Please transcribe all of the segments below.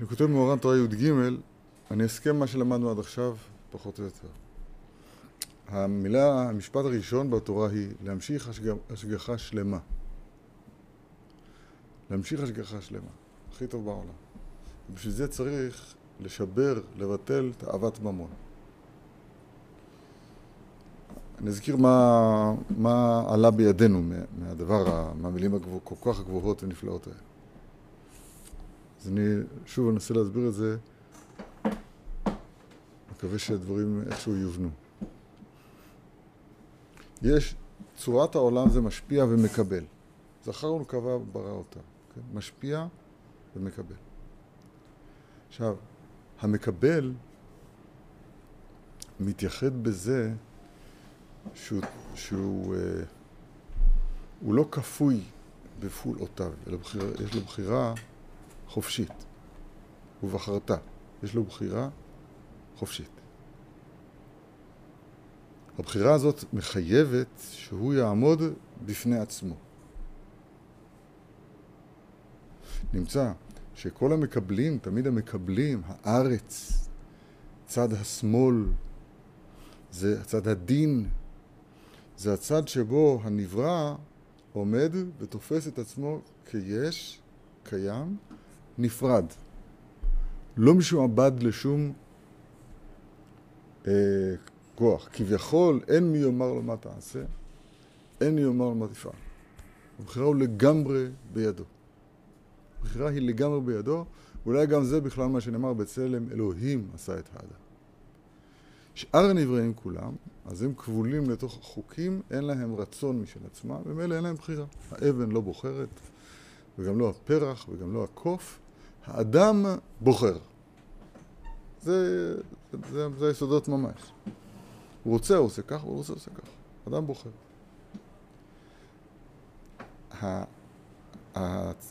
אני כותב מאורן תורה י"ג, אני אסכם מה שלמדנו עד עכשיו, פחות או יותר. המילה, המשפט הראשון בתורה היא להמשיך השג... השגחה שלמה. להמשיך השגחה שלמה. הכי טוב בעולם. בשביל זה צריך לשבר, לבטל תאוות ממון. אני אזכיר מה, מה עלה בידינו מהדבר, מהמילים הגבוה, כל כך הגבוהות ונפלאות האלה. אז אני שוב אנסה להסביר את זה, מקווה שהדברים איכשהו יובנו. יש, צורת העולם זה משפיע ומקבל. זכר ונקבה ברא אותה, כן? משפיע ומקבל. עכשיו, המקבל מתייחד בזה שהוא, שהוא אה, הוא לא כפוי בפעולותיו, אלא בחיר, יש לו בחירה חופשית. ובחרת. יש לו בחירה חופשית. הבחירה הזאת מחייבת שהוא יעמוד בפני עצמו. נמצא שכל המקבלים, תמיד המקבלים, הארץ, צד השמאל, זה צד הדין, זה הצד שבו הנברא עומד ותופס את עצמו כיש, קיים, נפרד. לא משועבד לשום אה, כוח. כביכול אין מי יאמר לו מה תעשה, אין מי יאמר לו מה תפעל. הבחירה הוא לגמרי בידו. הבחירה היא לגמרי בידו, ואולי גם זה בכלל מה שנאמר בצלם אלוהים עשה את האדם. שאר הנבראים כולם, אז הם כבולים לתוך חוקים, אין להם רצון משל עצמם, ומילא אין להם בחירה. האבן לא בוחרת, וגם לא הפרח, וגם לא הקוף. האדם בוחר. זה, זה, זה היסודות ממש. הוא רוצה, הוא עושה כך, הוא רוצה, הוא עושה כך. אדם בוחר.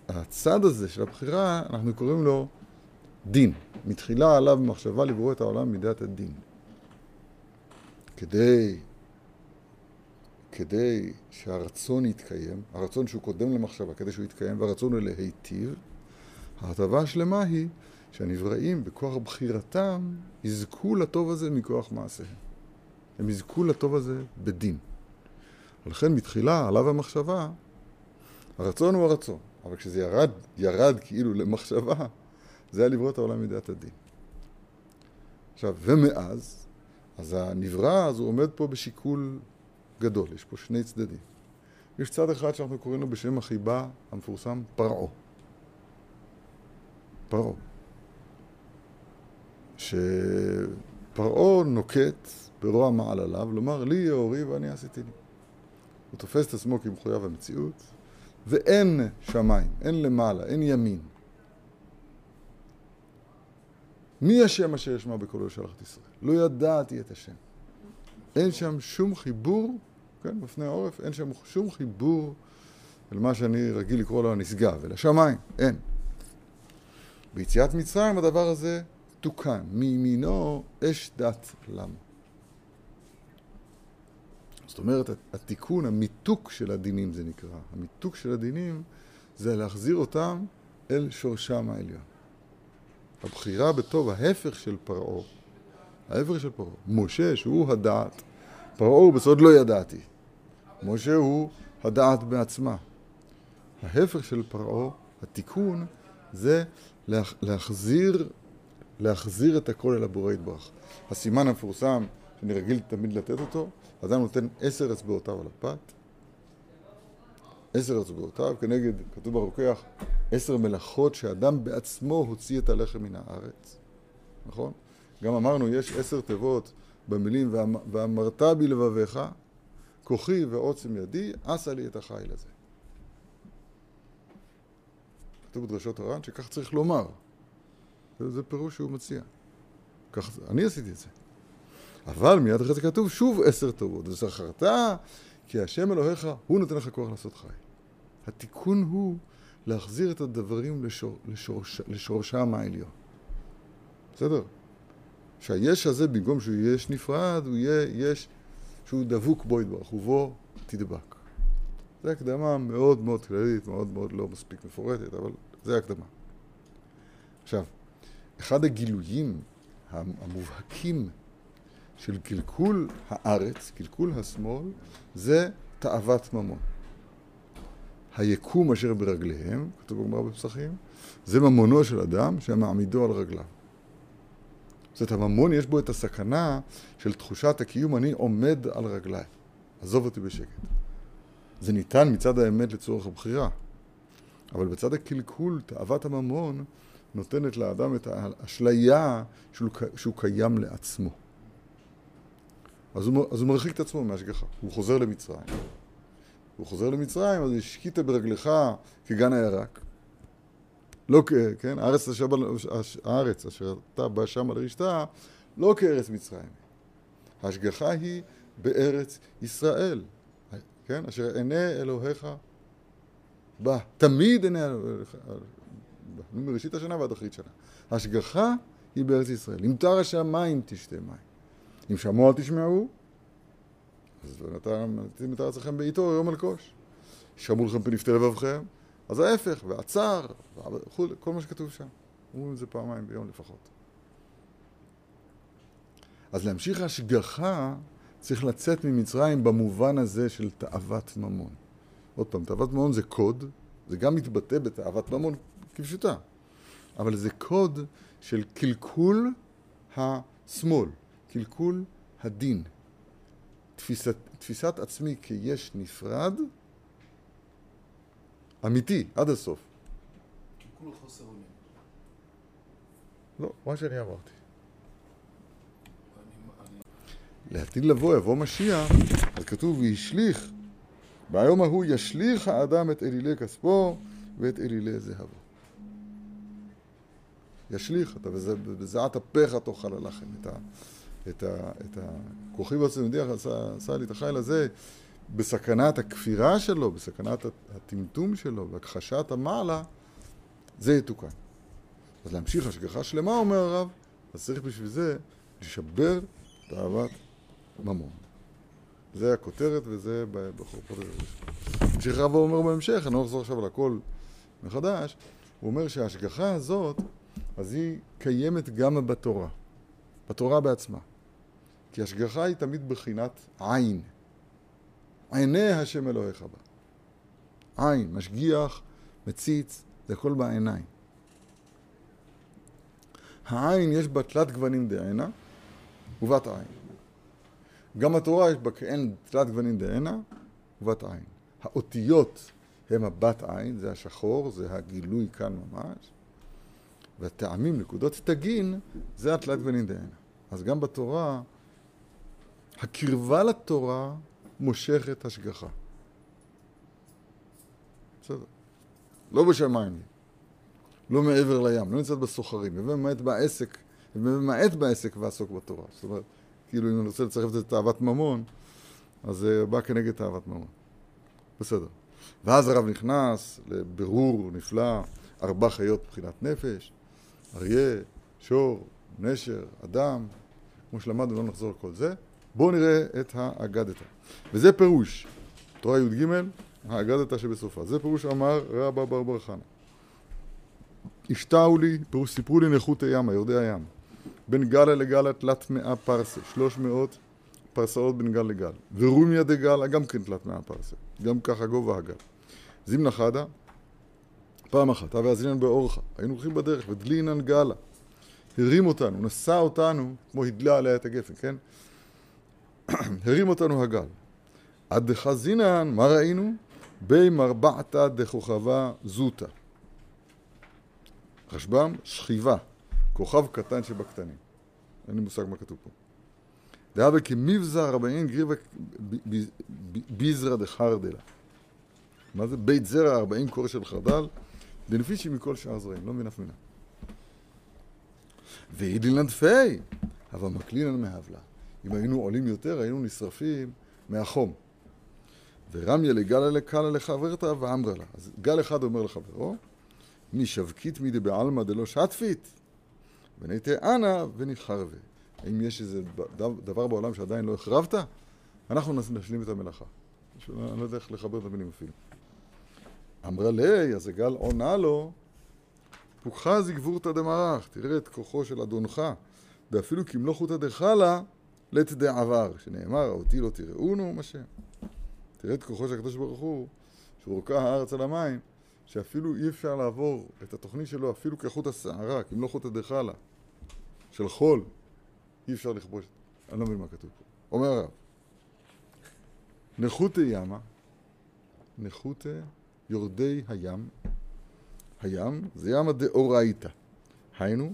הצד הזה של הבחירה, אנחנו קוראים לו דין. מתחילה עליו מחשבה לברוא את העולם מידת הדין. כדי, כדי שהרצון יתקיים, הרצון שהוא קודם למחשבה, כדי שהוא יתקיים, והרצון הוא להיטיב, ההטבה השלמה היא שהנבראים בכוח בחירתם יזכו לטוב הזה מכוח מעשיהם. הם יזכו לטוב הזה בדין. ולכן מתחילה עליו המחשבה, הרצון הוא הרצון, אבל כשזה ירד, ירד כאילו למחשבה, זה היה לברוא את העולם מידת הדין. עכשיו, ומאז, אז הנברא, אז הוא עומד פה בשיקול גדול, יש פה שני צדדים. יש צד אחד שאנחנו קוראים לו בשם החיבה המפורסם פרעה. פרעה. שפרעה נוקט ברוע מעל עליו, לומר לי יאורי ואני עשיתי לי. הוא תופס את עצמו כמחויב המציאות, ואין שמיים, אין למעלה, אין ימין. מי השם אשר ישמע בקולו שלח את ישראל? לא ידעתי את השם. אין שם שום חיבור, כן, בפני העורף, אין שם שום חיבור אל מה שאני רגיל לקרוא לו הנשגב, אל השמיים, אין. ביציאת מצרים הדבר הזה תוקן, מימינו אש דת למה. זאת אומרת, התיקון, המיתוק של הדינים זה נקרא. המיתוק של הדינים זה להחזיר אותם אל שורשם העליון. הבחירה בטוב, ההפך של פרעה, ההפך של פרעה. משה, שהוא הדעת, פרעה הוא בסוד לא ידעתי. משה הוא הדעת בעצמה. ההפך של פרעה, התיקון, זה להחזיר, להחזיר את הכל אל הבורא יתברך. הסימן המפורסם, שאני רגיל תמיד לתת אותו, אדם נותן עשר אצבעותיו על הפת, עשר אצבעותיו, כנגד, כתוב ברוקח, עשר מלאכות שאדם בעצמו הוציא את הלחם מן הארץ, נכון? גם אמרנו, יש עשר תיבות במילים, ואמרת בלבביך, כוחי ועוצם ידי, עשה לי את החיל הזה. כתוב בדרשות הר"ן שכך צריך לומר. זה, זה פירוש שהוא מציע. כך, אני עשיתי את זה. אבל מיד אחרי זה כתוב שוב עשר טובות. וזכרת כי השם אלוהיך, הוא נותן לך כוח לעשות חי. התיקון הוא להחזיר את הדברים לשור, לשורש, לשורשם העליון. בסדר? שהיש הזה, במקום שהוא יש נפרד, הוא יהיה יש שהוא דבוק בו יתברך, ובו תדבק. זו הקדמה מאוד מאוד כללית, מאוד מאוד לא מספיק מפורטת, אבל זו הקדמה. עכשיו, אחד הגילויים המובהקים של קלקול הארץ, קלקול השמאל, זה תאוות ממון. היקום אשר ברגליהם, כתוב בגמרא בפסחים, זה ממונו של אדם שמעמידו על רגליו. זאת אומרת, הממון יש בו את הסכנה של תחושת הקיום, אני עומד על רגליי, עזוב אותי בשקט. זה ניתן מצד האמת לצורך הבחירה, אבל בצד הקלקול, תאוות הממון נותנת לאדם את האשליה שהוא, שהוא קיים לעצמו. אז הוא, אז הוא מרחיק את עצמו מהשגחה, הוא חוזר למצרים. הוא חוזר למצרים, אז השקית ברגלך כגן הירק. לא, כן, הארץ אשר, הארץ אשר אתה בא שמה לרשתה, לא כארץ מצרים. ההשגחה היא בארץ ישראל, כן, אשר עיני אלוהיך בא. תמיד עיני אלוהיך, מראשית השנה ועד אחרית שנה. ההשגחה היא בארץ ישראל. אם תר השמיים תשתה מים. אם שמוע תשמעו, אז נתן את ארצכם בעיתו יום אלקוש. שמעו לכם פנפתי לבבכם, אז ההפך, ועצר, וכו', כל מה שכתוב שם. אומרים את זה פעמיים ביום לפחות. אז להמשיך השגחה צריך לצאת ממצרים במובן הזה של תאוות ממון. עוד פעם, תאוות ממון זה קוד, זה גם מתבטא בתאוות ממון כפשוטה, אבל זה קוד של קלקול השמאל, קלקול הדין. תפיסת, תפיסת עצמי כיש נפרד, אמיתי, עד הסוף. קלקול חוסר אונים. לא, מה שאני אמרתי. לעתיד לבוא, יבוא משיח, אז כתוב, וישליך, ביום ההוא ישליך האדם את אלילי כספו ואת אלילי זהבו. ישליך, אתה בזעת אפיך תאכל הלחם, את, ה, את, ה, את הכוכי עשה, לי את החיל הזה בסכנת הכפירה שלו, בסכנת הטמטום שלו, והכחשת המעלה, זה יתוקן. אז להמשיך השגחה שלמה, אומר הרב, אז צריך בשביל זה לשבר תאוות ממון. זה הכותרת וזה בחורפות הראשון. ממשיך הרב אומר בהמשך, אני לא אחזור עכשיו על הכל מחדש, הוא אומר שההשגחה הזאת, אז היא קיימת גם בתורה, בתורה בעצמה. כי השגחה היא תמיד בחינת עין. עיני השם אלוהיך בה. עין, משגיח, מציץ, זה הכל בעיניים. העין יש בה תלת גוונים דעינה ובת עין. גם התורה יש בה כאין תלת גוונים דעינה ובת עין. האותיות הם הבת עין, זה השחור, זה הגילוי כאן ממש, והטעמים, נקודות תגין, זה התלת גוונים דעינה. אז גם בתורה, הקרבה לתורה מושכת השגחה. בסדר. לא בשמיים, לא מעבר לים, לא נמצאת בסוחרים, ובמעט בעסק, ובמעט בעסק ועסוק בתורה. זאת אומרת, כאילו אם אני רוצה לצרף את זה לתאוות ממון, אז זה בא כנגד תאוות ממון. בסדר. ואז הרב נכנס לבירור נפלא, ארבע חיות מבחינת נפש, אריה, שור, נשר, אדם, כמו שלמדנו, לא נחזור לכל זה. בואו נראה את האגדתא. וזה פירוש, תורה י"ג, האגדתא שבסופה. זה פירוש אמר רבא בר בר חנה. השתהו לי, פירוש סיפרו לי נכות הימה, יורדי הים. בין גלה לגלה תלת מאה פרסה, שלוש מאות פרסאות בין גל לגל. ורומיה דגלה גם כן תלת מאה פרסה, גם ככה גובה הגל. זימנה חדה, פעם אחת, הווה אזינן באורחה, היינו הולכים בדרך, ודלינן גלה. הרים אותנו, נשא אותנו, כמו הדלה עליה את הגפן, כן? הרים אותנו הגל. עד דחזינן, מה ראינו? בי מרבעתא דכוכבה זוטה. רשב"ם, שכיבה, כוכב קטן שבקטנים. אין לי מושג מה כתוב פה. דהבה כמבזר ארבעין גריבה ביזרא דחרדלה. מה זה? בית זרע ארבעים קור של חרדל, דנפישי מכל שאר זרעים, לא מבין אף מינה. ואידילנד פי, אבל מקלינן מהבלה. אם היינו עולים יותר, היינו נשרפים מהחום. ורמיה לגלה לקלה לחברתה ואמרה לה. אז גל אחד אומר לחברו, משבקית מידי בעלמא דלא שטפית, ונהייתה אנא ונחרבה. האם יש איזה דבר בעולם שעדיין לא החרבת? אנחנו נשלים את המלאכה. אני לא יודע איך לחבר את המילים אפילו. אמרה לי, אז הגל עונה לו, פוקחה זגבורתא דמרח, תראה את כוחו של אדונך, ואפילו כמלוא חוטא דחלה, לית דעבר, שנאמר, אותי לא תראונו, מה שם. תראה את כוחו של הקדוש ברוך הוא, שהורקה הארץ על המים, שאפילו אי אפשר לעבור את התוכנית שלו, אפילו כחוט השערה, כמלוא חוטא דחלה, של חול, אי אפשר לכבוש. אני לא מבין מה כתוב פה. אומר הרב, נחותי ימה, נחותי יורדי הים, הים זה ימה דאורייתא. היינו,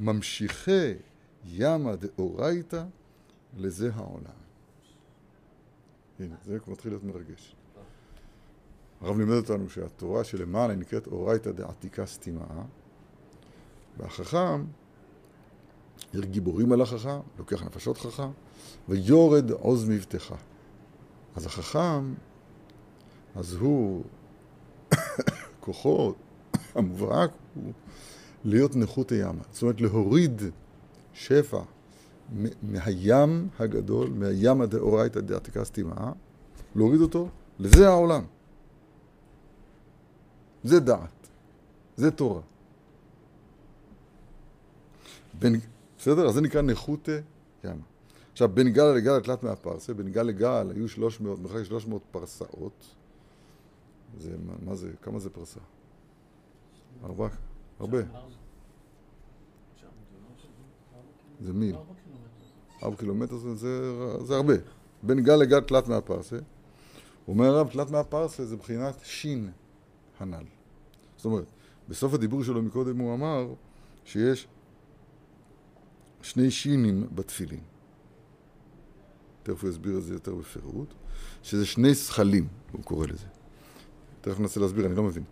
ממשיכי ימה דאורייתא לזה העולם. הנה, זה מתחיל להיות מרגש. הרב לימד אותנו שהתורה שלמעלה נקראת אורייתא דעתיקה סתימה, והחכם, גיבורים על החכם, לוקח נפשות חכם, ויורד עוז מבטחה. אז החכם, אז הוא, כוחו המובהק הוא להיות נכות הימה. זאת אומרת, להוריד שפע מהים הגדול, מהים הדאורייתא דעתיקה סתימה, להוריד אותו לזה העולם. זה דעת, זה תורה. בין, בסדר? אז זה נקרא נכות ימה. עכשיו, בין גל לגל תלת מהפרסה, בין גל לגל היו 300, מרחק 300 פרסאות. זה, מה, מה זה, כמה זה פרסה? ארבע, הרבה. זה מיל. ארבע קילומטר זה, זה, זה הרבה. בין גל לגל תלת מהפרסה. אומר הרב, תלת מהפרסה זה מבחינת שין הנ"ל. זאת אומרת, בסוף הדיבור שלו מקודם הוא אמר שיש שני שינים בתפילין. תכף הוא יסביר את זה יותר בפירוט, שזה שני זכלים, הוא קורא לזה. תכף ננסה להסביר, אני לא מבין.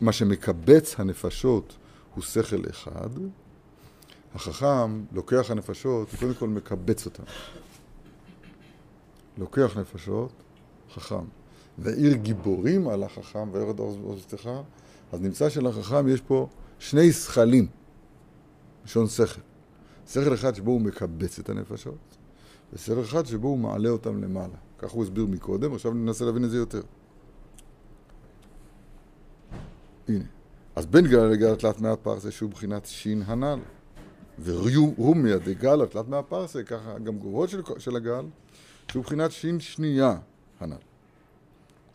מה שמקבץ הנפשות הוא שכל אחד, החכם לוקח הנפשות, קודם כל מקבץ אותן. לוקח נפשות, חכם. ועיר גיבורים על החכם וירד עוזתך, אז נמצא שלחכם יש פה שני שכלים, לשון שכל. שכל אחד שבו הוא מקבץ את הנפשות, ושכל אחד שבו הוא מעלה אותם למעלה. כך הוא הסביר מקודם, עכשיו ננסה להבין את זה יותר. הנה. אז בין גל לגל תלת מאה פרסה שהוא בחינת שין הנ"ל. ורומיה דגל תלת מאה פרסה, ככה גם גבוהות של, של הגל, שהוא בחינת שין שנייה הנ"ל.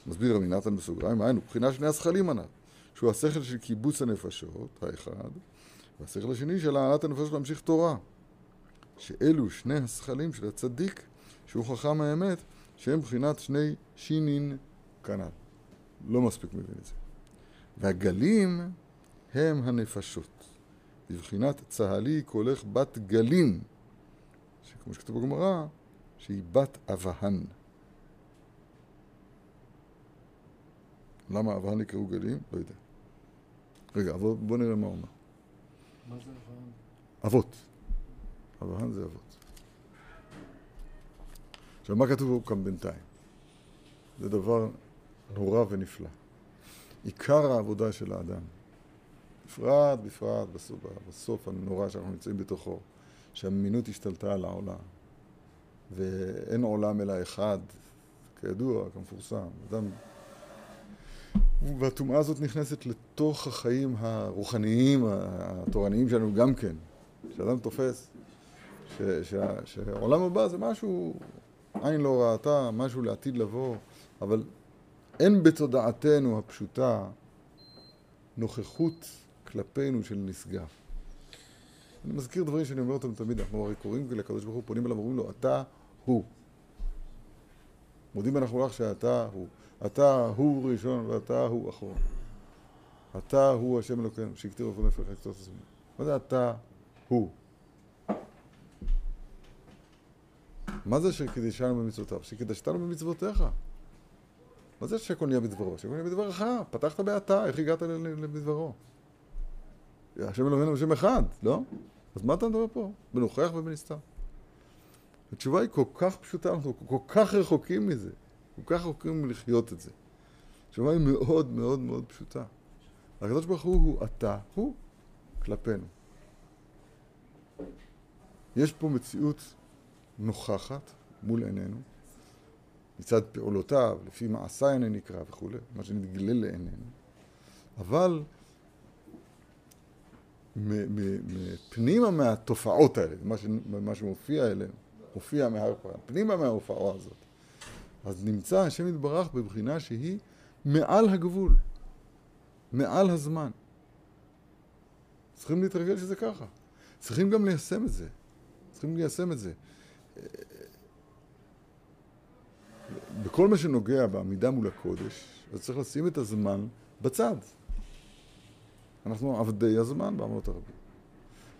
מסביר רבי נתן בסוגריים, היינו, בחינת שני הזכלים הנ"ל, שהוא השכל של קיבוץ הנפשות, האחד, והשכל השני של העלת הנפשות להמשיך תורה. שאלו שני הזכלים של הצדיק, שהוא חכם האמת, שהם בחינת שני שינין כנ"ל. לא מספיק מבין את זה. והגלים הם הנפשות. בבחינת צהלי כהולך בת גלים, שכמו שכתוב בגמרא, שהיא בת אבהן. למה אבהן נקראו גלים? לא יודע. רגע, בוא נראה מה הוא אומר. מה זה אברהם? אבות. אברהם זה אבות. עכשיו, מה כתוב כאן בינתיים? זה דבר נורא ונפלא. עיקר העבודה של האדם, בפרט, בפרט, בסוף, בסוף הנורא שאנחנו נמצאים בתוכו, שהמינות השתלטה על העולם, ואין עולם אלא אחד, כידוע, כמפורסם. אדם והטומאה הזאת נכנסת לתוך החיים הרוחניים, התורניים שלנו גם כן. כשאדם תופס שהעולם הבא זה משהו, עין לא ראתה, משהו לעתיד לבוא, אבל אין בתודעתנו הפשוטה נוכחות כלפינו של נשגב. אני מזכיר דברים שאני אומר אותם תמיד, אנחנו הרי קוראים לקדוש ברוך הוא, פונים אליו ואומרים לו, אתה הוא. מודים אנחנו לך שאתה הוא. אתה הוא ראשון ואתה הוא אחרון. אתה הוא השם אלוקינו, שהקטיר אופן נפש חקצות הזמן. מה זה אתה הוא? מה זה שקידשנו במצוותיו? שקידשתנו במצוותיך. מה זה שהכל נהיה בדברו? שהכל נהיה בדברך. פתחת באתה, איך הגעת לדברו? השם אלוהינו הוא שם אחד, לא? אז מה אתה מדבר פה? בנוכח ובנסתר. התשובה היא כל כך פשוטה, אנחנו כל כך רחוקים מזה. כל כך רחוקים לחיות את זה. התשובה היא מאוד מאוד מאוד פשוטה. הקדוש ברוך הוא הוא אתה, הוא, כלפינו. יש פה מציאות נוכחת מול עינינו, מצד פעולותיו, לפי מעשיי אני נקרא וכולי, מה שנתגלה לעינינו, אבל פנימה מהתופעות האלה, מה, שמופיע אלינו, מופיע מהר פרן, פנימה מההופעה הזאת. אז נמצא השם יתברך בבחינה שהיא מעל הגבול, מעל הזמן. צריכים להתרגל שזה ככה. צריכים גם ליישם את זה. צריכים ליישם את זה. בכל מה שנוגע בעמידה מול הקודש, אז צריך לשים את הזמן בצד. אנחנו עבדי הזמן בעמלות הרבים.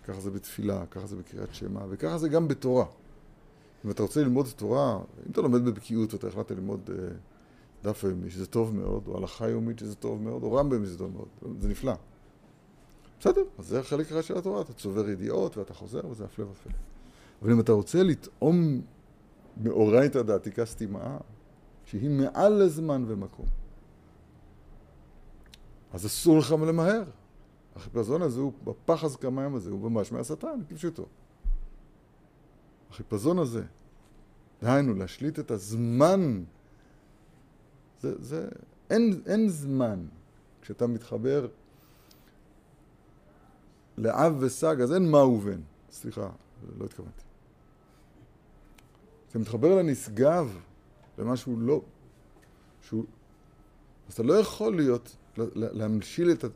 ככה זה בתפילה, ככה זה בקריאת שמע, וככה זה גם בתורה. אם אתה רוצה ללמוד תורה, אם אתה לומד בבקיאות ואתה החלטת ללמוד אה, דף יומי, שזה טוב מאוד, או הלכה יומית שזה טוב מאוד, או רמב"ם שזה טוב מאוד, זה נפלא. בסדר, אז זה החלק הרע של התורה, אתה צובר ידיעות ואתה חוזר וזה הפלא ופלא. אבל אם אתה רוצה לטעום מאורייתא דעתיקה סתימה, שהיא מעל לזמן ומקום, אז אסור לך למהר. החיפזון הזה הוא בפח כמים הזה, הוא ממש מהשטן, כפשוטו. החיפזון הזה, דהיינו, להשליט את הזמן, זה, זה, אין, אין זמן. כשאתה מתחבר לאב וסג, אז אין מה ובן. סליחה, לא התכוונתי. אתה מתחבר לנשגב, למשהו לא, שהוא... אז אתה לא יכול להיות, להמשיל את ה...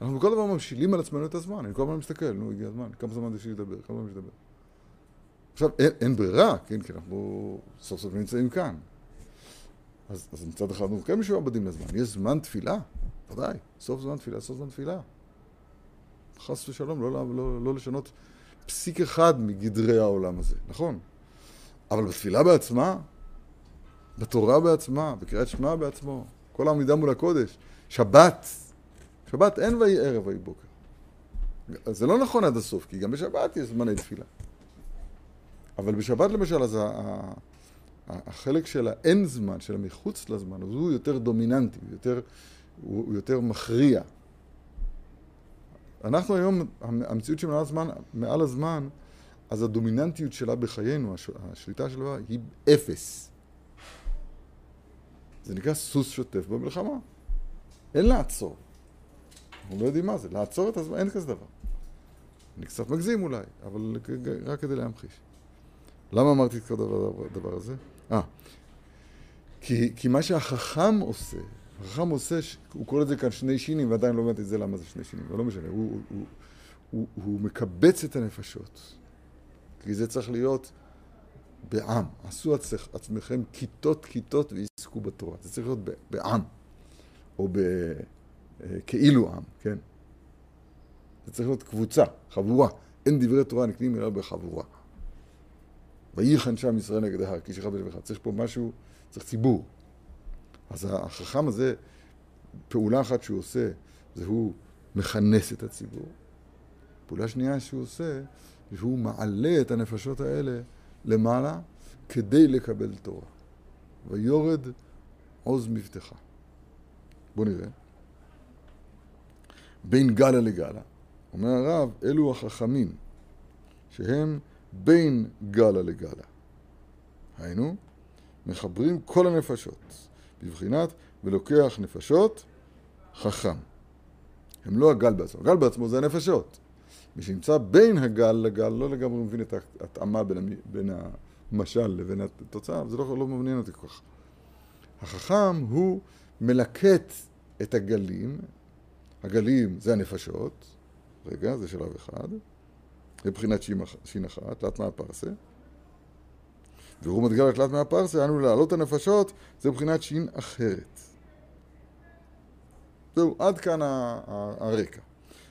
אנחנו כל הזמן ממשילים על עצמנו את הזמן, אני כל הזמן מסתכל, נו, הגיע הזמן, כמה זמן יש לי לדבר, כמה זמן יש לי לדבר. עכשיו, אין, אין ברירה, כן, כי אנחנו סוף סוף נמצאים כאן. אז, אז מצד אחד אנחנו כן משועבדים לזמן. יש זמן תפילה, ודאי, סוף זמן תפילה, סוף זמן תפילה. חס ושלום, לא, לא, לא, לא לשנות פסיק אחד מגדרי העולם הזה, נכון. אבל בתפילה בעצמה, בתורה בעצמה, בקריאת שמע בעצמו, כל העמידה מול הקודש, שבת, שבת אין ויהי ערב ויהי בוקר. זה לא נכון עד הסוף, כי גם בשבת יש זמני תפילה. אבל בשבת למשל, אז החלק של האין זמן, של המחוץ לזמן, הוא יותר דומיננטי, הוא יותר, הוא יותר מכריע. אנחנו היום, המציאות של מעל הזמן, מעל הזמן, אז הדומיננטיות שלה בחיינו, השליטה שלה היא אפס. זה נקרא סוס שוטף במלחמה. אין לעצור. אנחנו לא יודעים מה זה. לעצור את הזמן, אין כזה דבר. אני קצת מגזים אולי, אבל רק כדי להמחיש. למה אמרתי את כל הדבר, הזה? אה, כי, כי מה שהחכם עושה, החכם עושה, הוא קורא לזה כאן שני שינים, ועדיין לא מבין את זה למה זה שני שינים, אבל לא משנה, הוא, הוא, הוא, הוא, הוא מקבץ את הנפשות. כי זה צריך להיות בעם. עשו עצמכ, עצמכם כיתות כיתות ועסקו בתורה. זה צריך להיות בעם, או בכאילו אה, עם, כן? זה צריך להיות קבוצה, חבורה. אין דברי תורה נקנים אלא בחבורה. וייחן שם ישראל נגד ההר, כי איש אחד אחד. צריך פה משהו, צריך ציבור. אז החכם הזה, פעולה אחת שהוא עושה, זה הוא מכנס את הציבור. פעולה שנייה שהוא עושה, שהוא מעלה את הנפשות האלה למעלה כדי לקבל תורה. ויורד עוז מבטחה. בואו נראה. בין גלה לגלה, אומר הרב, אלו החכמים, שהם בין גלה לגלה. היינו, מחברים כל הנפשות, בבחינת ולוקח נפשות חכם. הם לא הגל בעצמו, הגל בעצמו זה הנפשות. מי שנמצא בין הגל לגל לא לגמרי מבין את ההתאמה בין, בין המשל לבין התוצאה, זה לא, לא מעניין אותי כל כך. החכם הוא מלקט את הגלים, הגלים זה הנפשות, רגע, זה שלב אחד, מבחינת שין אחת, תלת מהפרסה. והוא מדגר לתלת מהפרסה, אנו להעלות הנפשות, זה מבחינת שין אחרת. זהו, עד כאן הרקע.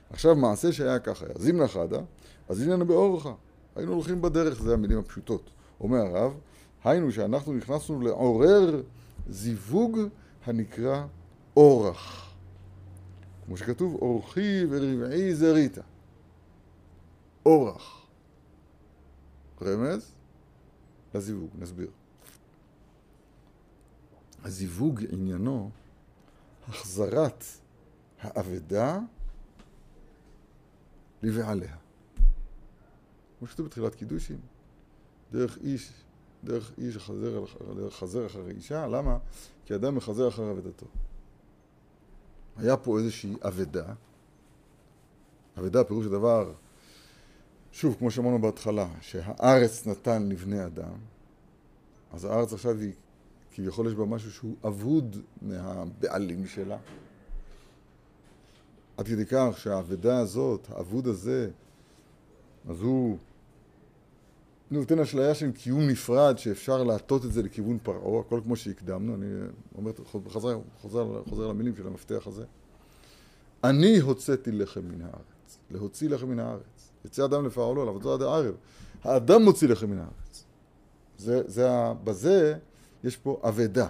עכשיו מעשה שהיה ככה, זימנה חדה, אז הנה באורך. היינו הולכים בדרך, זה המילים הפשוטות. אומר הרב, היינו שאנחנו נכנסנו לעורר זיווג הנקרא אורח. כמו שכתוב, אורחי ורבעי זריתא. אורח. רמז לזיווג, נסביר. הזיווג עניינו החזרת האבדה לבעליה. כמו שכתוב בתחילת קידושין, דרך איש, דרך איש החזר, דרך חזר אחרי אישה, למה? כי אדם מחזר אחר אבדתו. היה פה איזושהי אבדה, אבדה פירוש הדבר, שוב, כמו שאמרנו בהתחלה, שהארץ נתן לבני אדם, אז הארץ עכשיו היא, כביכול יש בה משהו שהוא אבוד מהבעלים שלה. עד כדי כך שהאבדה הזאת, האבוד הזה, אז הוא נותן אשליה של קיום נפרד שאפשר להטות את זה לכיוון פרעה, הכל כמו שהקדמנו, אני אומר, חוזר, חוזר, חוזר למילים של המפתח הזה. אני הוצאתי לחם מן הארץ, להוציא לחם מן הארץ. יצא אדם לפרעה לא, לעבודו עד הערב. האדם מוציא לחם מן הארץ. זה, זה, בזה יש פה אבדה.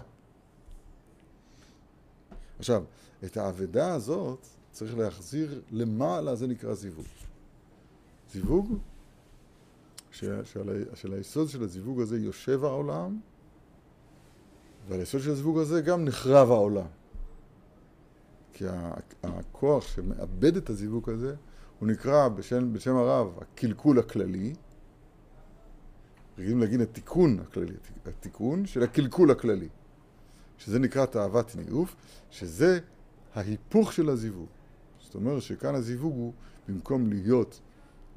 עכשיו, את האבדה הזאת צריך להחזיר למעלה, זה נקרא זיווג. זיווג, שעל, שעל היסוד של הזיווג הזה יושב העולם, ועל היסוד של הזיווג הזה גם נחרב העולם. כי הכוח שמאבד את הזיווג הזה, הוא נקרא בשם, בשם הרב הקלקול הכללי. רגילים להגיד התיקון הכללי, התיקון של הקלקול הכללי, שזה נקרא תאוות ניאוף, שזה ההיפוך של הזיווג. זאת אומרת שכאן הזיווג הוא, במקום להיות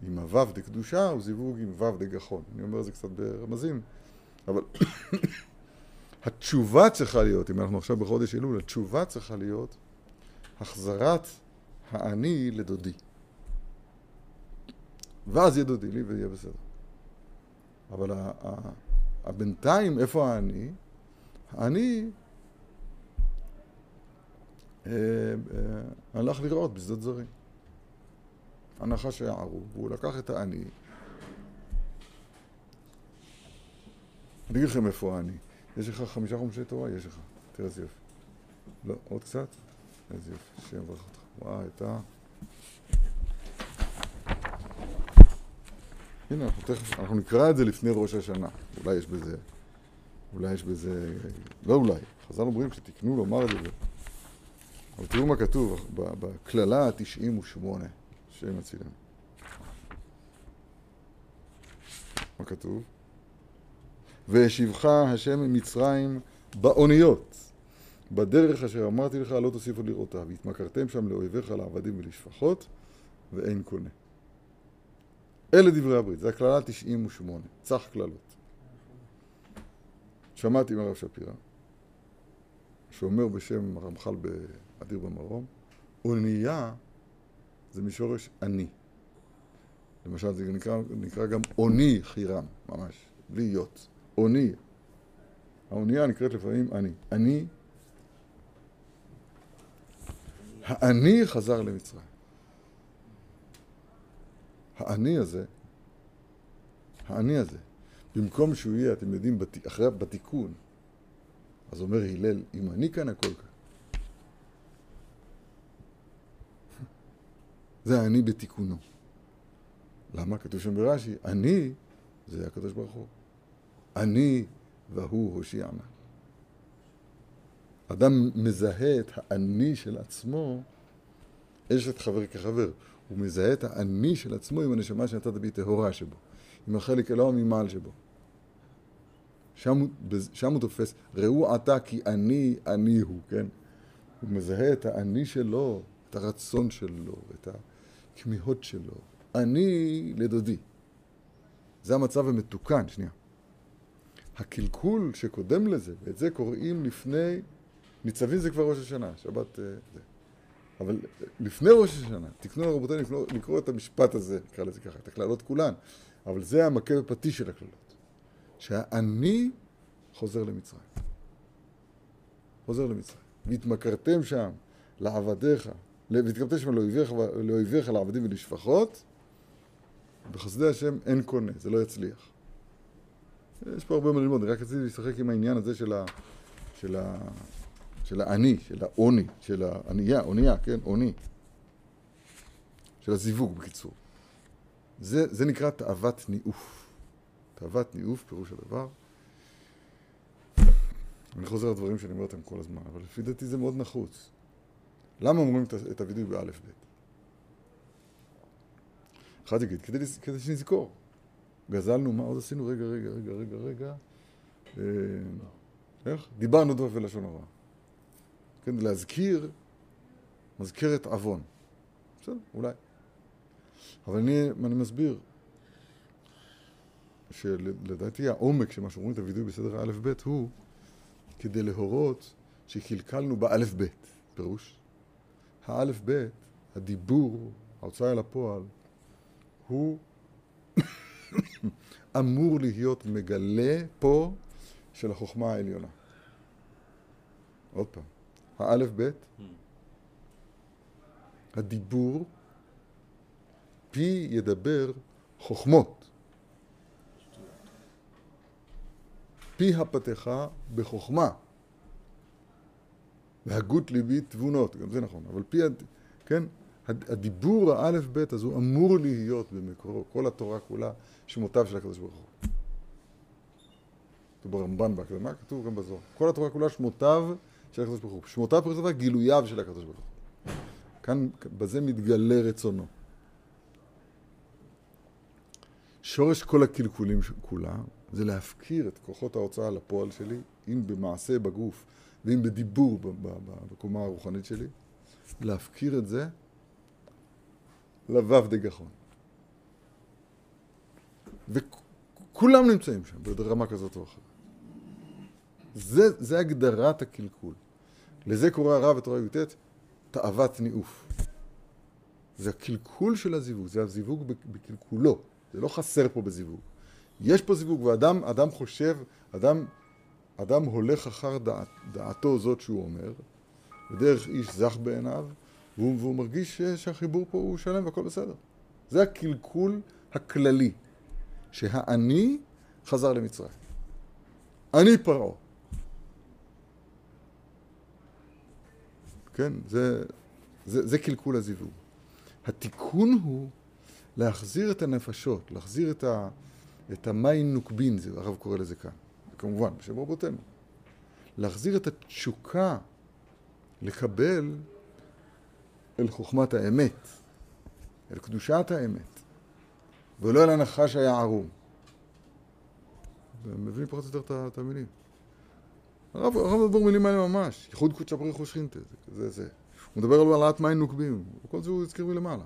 עם הוו דקדושה, הוא זיווג עם וו דגחון. אני אומר את זה קצת ברמזים, אבל התשובה צריכה להיות, אם אנחנו עכשיו בחודש אלול, התשובה צריכה להיות החזרת האני לדודי. ואז יהיה דודי לי ויהיה בסדר. אבל הבינתיים, איפה האני? האני אה, אה, הלך לראות בשדות זרים. הנחש היה ערוב, והוא לקח את האני. אני אגיד לכם איפה האני. יש לך חמישה חומשי תורה? יש לך. תראה איזה יופי. לא, עוד קצת? איזה יופי, השם יברך אותך. וואי, אתה... הנה, אנחנו תכף, אנחנו נקרא את זה לפני ראש השנה. אולי יש בזה, אולי יש בזה, לא אולי, חז"ל אומרים שתקנו לומר את זה. אבל תראו מה כתוב בקללה ה-98, שם הצילם. מה כתוב? והשיבך השם ממצרים באוניות, בדרך אשר אמרתי לך לא תוסיפו לראותה, והתמכרתם שם לאויביך לעבדים ולשפחות, ואין קונה. אלה דברי הברית, זה הקללה 98, צח קללות. שמעתי מהרב שפירא, שאומר בשם הרמח"ל באדיר במרום, אונייה זה משורש אני. למשל זה נקרא, נקרא גם אוני חירם, ממש, בלי יות. אוני. האונייה נקראת לפעמים אני. אני, האני חזר למצרים. האני הזה, האני הזה, במקום שהוא יהיה, אתם יודעים, בת, אחרי, בתיקון, אז אומר הלל, אם אני כאן, הכל כאן. זה האני בתיקונו. למה? כתוב שם ברש"י, אני זה הקדוש ברוך הוא. אני והוא הושיענה. אדם מזהה את האני של עצמו, יש את חבר כחבר. הוא מזהה את האני של עצמו עם הנשמה שנתת בי טהורה שבו, עם החלק אלוה ממעל שבו. שם, שם הוא תופס, ראו עתה כי אני, אני הוא, כן? הוא מזהה את האני שלו, את הרצון שלו, את הכמיהות שלו. אני לדודי. זה המצב המתוקן, שנייה. הקלקול שקודם לזה, ואת זה קוראים לפני, ניצבים זה כבר ראש השנה, שבת אה, זה. אבל לפני ראש השנה, תקנו רבותינו לקרוא את המשפט הזה, נקרא לזה ככה, את הקללות כולן, אבל זה המכה בפטיש של הקללות. שהאני חוזר למצרים. חוזר למצרים. והתמכרתם שם לעבדיך, והתקרבתם שם לאויביך, לאויביך, לעבדים ולשפחות, בחסדי השם אין קונה, זה לא יצליח. יש פה הרבה מה ללמוד, רק רציתי לשחק עם העניין הזה של ה... של ה... של האני, של העוני, של הענייה, עונייה, כן, עוני. של הזיווג, בקיצור. זה, זה נקרא תאוות ניאוף. תאוות ניאוף, פירוש הדבר. אני חוזר לדברים שאני אומר אותם כל הזמן, אבל לפי דעתי זה מאוד נחוץ. למה אומרים את הווידוי באלף בית? אחד יגיד, כדי, כדי שנזכור. גזלנו, מה עוד עשינו? רגע, רגע, רגע, רגע, רגע. אה, איך? דיברנו דברי ולשון הרע. כן, להזכיר, מזכרת עוון. בסדר, אולי. אבל אני, אני מסביר שלדעתי העומק של מה שאומרים את הווידוי בסדר האלף-בית הוא כדי להורות שקלקלנו באלף-בית. פירוש? האלף-בית, הדיבור, ההוצאה אל הפועל, הוא אמור להיות מגלה פה של החוכמה העליונה. עוד פעם, האלף-בית, הדיבור, פי ידבר חוכמות. פי הפתך בחוכמה. והגות ליבי תבונות, גם זה נכון, אבל פי, כן, הדיבור האלף בית אז הוא אמור להיות במקורו, כל התורה כולה, שמותיו של הקדוש ברוך הוא. כתוב ברמב"ן בהקדמה, כתוב גם בזוהר. כל התורה כולה שמותיו של הקדוש ברוך הוא. שמותיו פירוש דבר גילוייו של הקדוש ברוך הוא. כאן, בזה מתגלה רצונו. שורש כל הקלקולים כולה זה להפקיר את כוחות ההוצאה לפועל שלי, אם במעשה בגוף ואם בדיבור בקומה הרוחנית שלי, להפקיר את זה לו"ב דגחון. וכולם נמצאים שם ברמה כזאת או אחרת. זה, זה הגדרת הקלקול. לזה קורא הרב בתורה י"ט תאוות ניאוף. זה הקלקול של הזיווג, זה הזיווג בקלקולו, זה לא חסר פה בזיווג. יש פה זיווג, ואדם אדם חושב, אדם, אדם הולך אחר דעת, דעתו זאת שהוא אומר, בדרך איש זך בעיניו, והוא, והוא מרגיש שהחיבור פה הוא שלם והכל בסדר. זה הקלקול הכללי, שהאני חזר למצרים. אני פרעה. כן? זה, זה, זה קלקול הזיווג. התיקון הוא להחזיר את הנפשות, להחזיר את, ה, את המים נוקבין, זה הרב קורא לזה כאן, כמובן, בשם רבותינו. להחזיר את התשוקה לקבל אל חוכמת האמת, אל קדושת האמת, ולא אל הנחש היה ערום. מבין פחות או יותר את המילים. הרב, הרב מדבר מילים האלה ממש, ייחוד קודשא בריך ושכינתא, זה זה. הוא מדבר על העלאת מים נוקבים, וכל זה הוא הזכיר מלמעלה.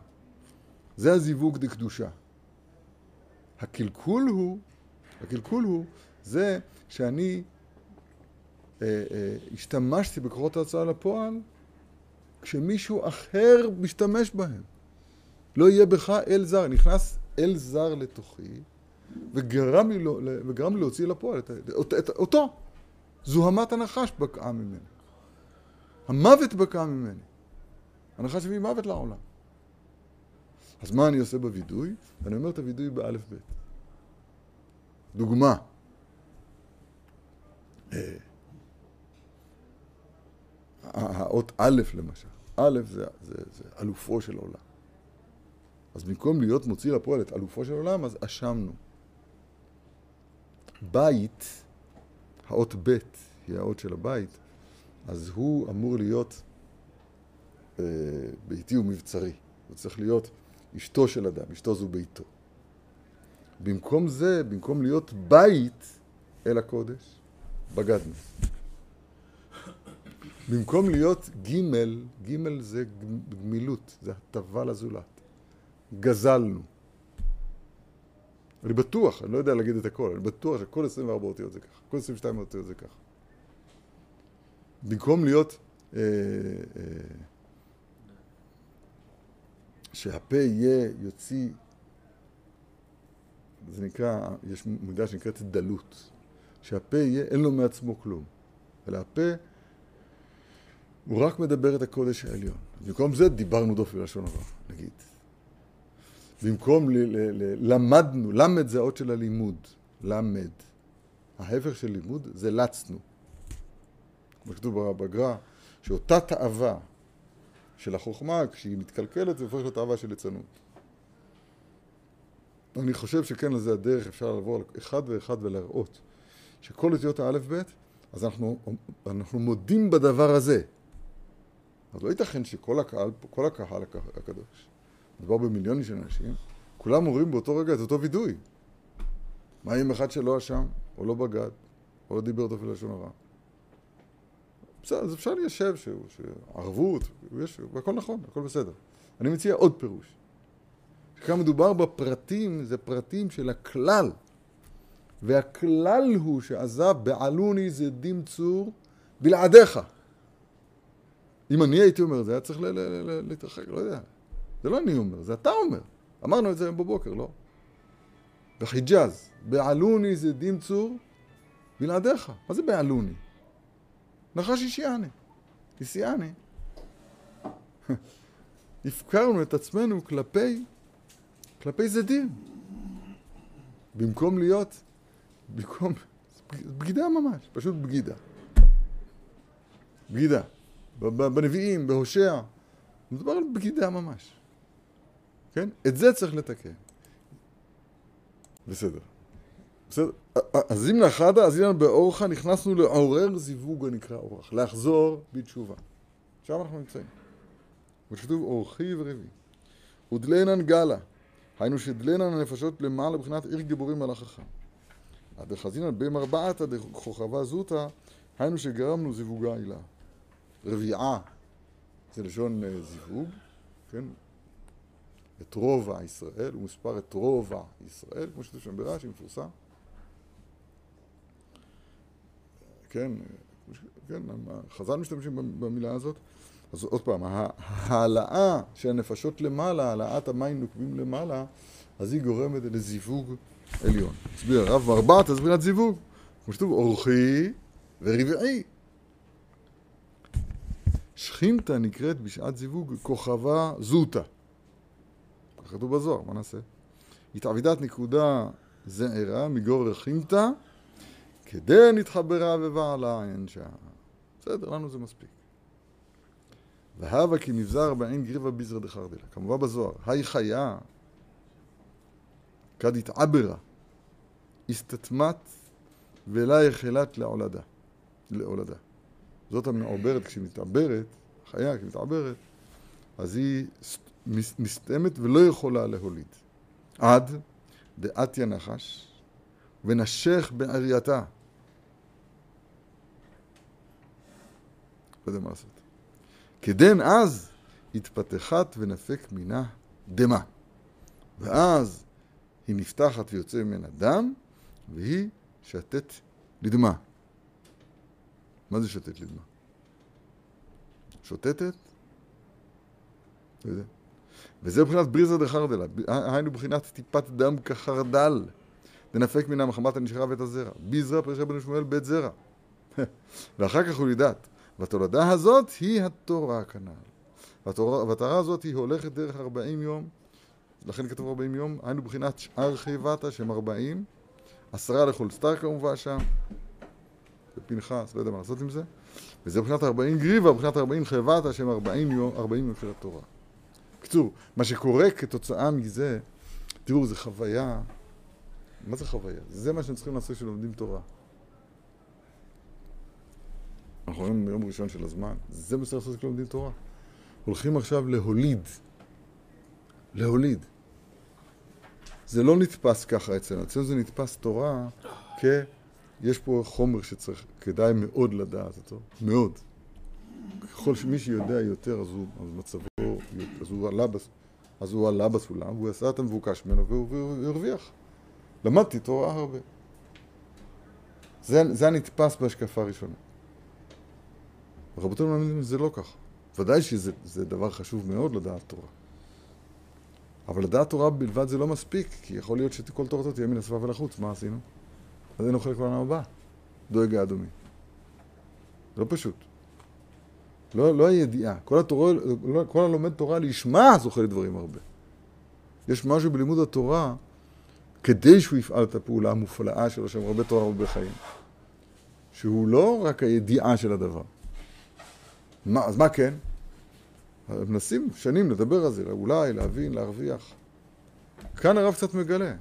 זה הזיווג דקדושה. הקלקול הוא, הקלקול הוא, זה שאני אה, אה, השתמשתי בכוחות ההוצאה לפועל כשמישהו אחר משתמש בהם. לא יהיה בך אל זר. נכנס אל זר לתוכי וגרם לי, לא, וגרם לי להוציא לפועל את, את, את, אותו. זוהמת הנחש בקעה ממני. המוות בקע ממני. הנחש הביא מוות לעולם. אז מה אני עושה בווידוי? אני אומר את הווידוי באלף בית. דוגמה. אה, האות א' למשל. א' זה, זה, זה אלופו של עולם. אז במקום להיות מוציא לפועל את אלופו של עולם, אז אשמנו. בית, האות ב' היא האות של הבית, אז הוא אמור להיות אה, ביתי ומבצרי. הוא צריך להיות אשתו של אדם, אשתו זו ביתו. במקום זה, במקום להיות בית אל הקודש, בגדנו. במקום להיות גימל, גימל זה גמילות, זה הטבה לזולת. גזלנו. אני בטוח, אני לא יודע להגיד את הכל, אני בטוח שכל 24 אותיות זה ככה, כל 22 אותיות זה ככה. במקום להיות, אה, אה, שהפה יהיה יוציא, זה נקרא, יש מידה שנקראת דלות, שהפה יהיה, אין לו מעצמו כלום, אלא הפה הוא רק מדבר את הקודש העליון. במקום זה דיברנו דופי לשון הרע, נגיד. במקום ל- ל- ל- למדנו, למד זה האות של הלימוד, למד. ההפך של לימוד זה לצנו. כמו שכתוב בגר"א, שאותה תאווה של החוכמה, כשהיא מתקלקלת, זה הופך להיות תאווה של ליצנות. אני חושב שכן, לזה הדרך, אפשר לעבור על אחד ואחד ולהראות שכל אותיות האלף-בית, אז אנחנו, אנחנו מודים בדבר הזה. אז לא ייתכן שכל הקהל, כל הקהל הקדוש, מדובר במיליונים של אנשים, כולם אומרים באותו רגע את אותו וידוי. מה אם אחד שלא אשם, או לא בגד, או לא דיבר דופי לשון הרע? בסדר, אז אפשר ליישב שערבות, והכל נכון, הכל בסדר. אני מציע עוד פירוש, כאן מדובר בפרטים, זה פרטים של הכלל. והכלל הוא שעזב בעלוני זה דים צור בלעדיך. אם אני הייתי אומר, זה היה צריך להתרחק, לא יודע. זה לא אני אומר, זה אתה אומר. אמרנו את זה היום בבוקר, לא? בחיג'אז, בעלוני זה דים צור בלעדיך. מה זה בעלוני? נחש אישיאני, איסיאני. הפקרנו את עצמנו כלפי, כלפי זדים. במקום להיות, במקום, בגידה ממש, פשוט בגידה. בגידה. בנביאים, בהושע, מדובר על בגידה ממש. כן? את זה צריך לתקן. בסדר. בסדר. אז אם נחדה, אז הנה באורחה נכנסנו לעורר זיווג הנקרא אורח, לחזור בתשובה. שם אנחנו נמצאים. וכתוב אורחי ורבי. ודלנן גלה, היינו שדלנן הנפשות למעלה מבחינת עיר גיבורים על החכם. הדחזינן במרבעתא דכוכבה זוטה, היינו שגרמנו זיווגה עילה. רביעה זה לשון אה, זיווג, כן? את רובע ישראל, הוא מספר את רובע ישראל, כמו שכתוב שם ברש"י, מפורסם. כן, כן, חז"ל משתמשים במילה הזאת. אז עוד פעם, ההעלאה של הנפשות למעלה, העלאת המים נוקבים למעלה, אז היא גורמת לזיווג עליון. תסביר, הרב מרבע תסביר את זיווג. כמו שכתוב, אורחי ורבעי. שכינתא נקראת בשעת זיווג כוכבה זוטה. כתוב בזוהר, מה נעשה? התעבידת נקודה זעירה מגור רחינתא כדי נתחברה ובעלה אין שם. בסדר, לנו זה מספיק. והווה כי נבזר בעין גריבה ביזרא דחרדלה. כמובן בזוהר, היי חיה כד התעברה, הסתתמת ולה יחלת לעולדה. לעולדה. זאת המעוברת, כשהיא מתעברת, חיה כשהיא מתעברת, אז היא מסתמת ולא יכולה להוליד. עד דעתיה נחש ונשך בערייתה. לא יודע מה לעשות. כדן אז התפתחת ונפק מינה דמה. ואז היא נפתחת ויוצא ממנה דם, והיא שתת לדמה. מה זה שתת לדמה? שוטטת? לא יודע. וזה מבחינת בריזה דחרדלה, היינו מבחינת טיפת דם כחרדל. דנפק מן המחמת הנשארה ואת הזרע. ביזרע פרשה בן שמואל בית זרע. ואחר כך הוא ידעת. והתולדה הזאת היא התורה כנ"ל. והתורה הזאת היא הולכת דרך ארבעים יום, לכן כתוב ארבעים יום, היינו בחינת שאר חיבתה שהם ארבעים, עשרה לכל סתר כמובן שם, ופנחס, לא יודע מה לעשות עם זה, וזה מבחינת ארבעים גריבה, מבחינת ארבעים חיבתה שהם ארבעים יום, ארבעים יום של התורה. בקיצור, מה שקורה כתוצאה מזה, תראו, זו חוויה, מה זה חוויה? זה מה שהם צריכים לעשות כשלומדים תורה. אנחנו היום ביום ראשון של הזמן, זה מה שצריך לעשות כשלומדים תורה. הולכים עכשיו להוליד. להוליד. זה לא נתפס ככה אצלנו, אצלנו זה נתפס תורה כ... יש פה חומר שצריך, כדאי מאוד לדעת אותו, מאוד. ככל שמי שיודע יותר, אז, הוא, אז מצבו, אז הוא עלה, אז הוא עלה בסולם, והוא עשה את המבוקש ממנו והוא הרוויח. למדתי תורה הרבה. זה, זה הנתפס בהשקפה הראשונה. רבותינו מאמינים שזה לא ככה. ודאי שזה דבר חשוב מאוד לדעת תורה. אבל לדעת תורה בלבד זה לא מספיק, כי יכול להיות שכל תורתו תהיה מן הסבב ולחוץ, מה עשינו? אז אין אוכל לעולם הבא, דואג האדומי. לא פשוט. לא, לא הידיעה. כל, התורה, כל הלומד תורה לשמה זוכה לדברים הרבה. יש משהו בלימוד התורה, כדי שהוא יפעל את הפעולה המופלאה שלו, שהם הרבה תורה הרבה חיים. שהוא לא רק הידיעה של הדבר. מה, אז מה כן? מנסים שנים לדבר על זה, אולי, להבין, להרוויח. כאן הרב קצת מגלה.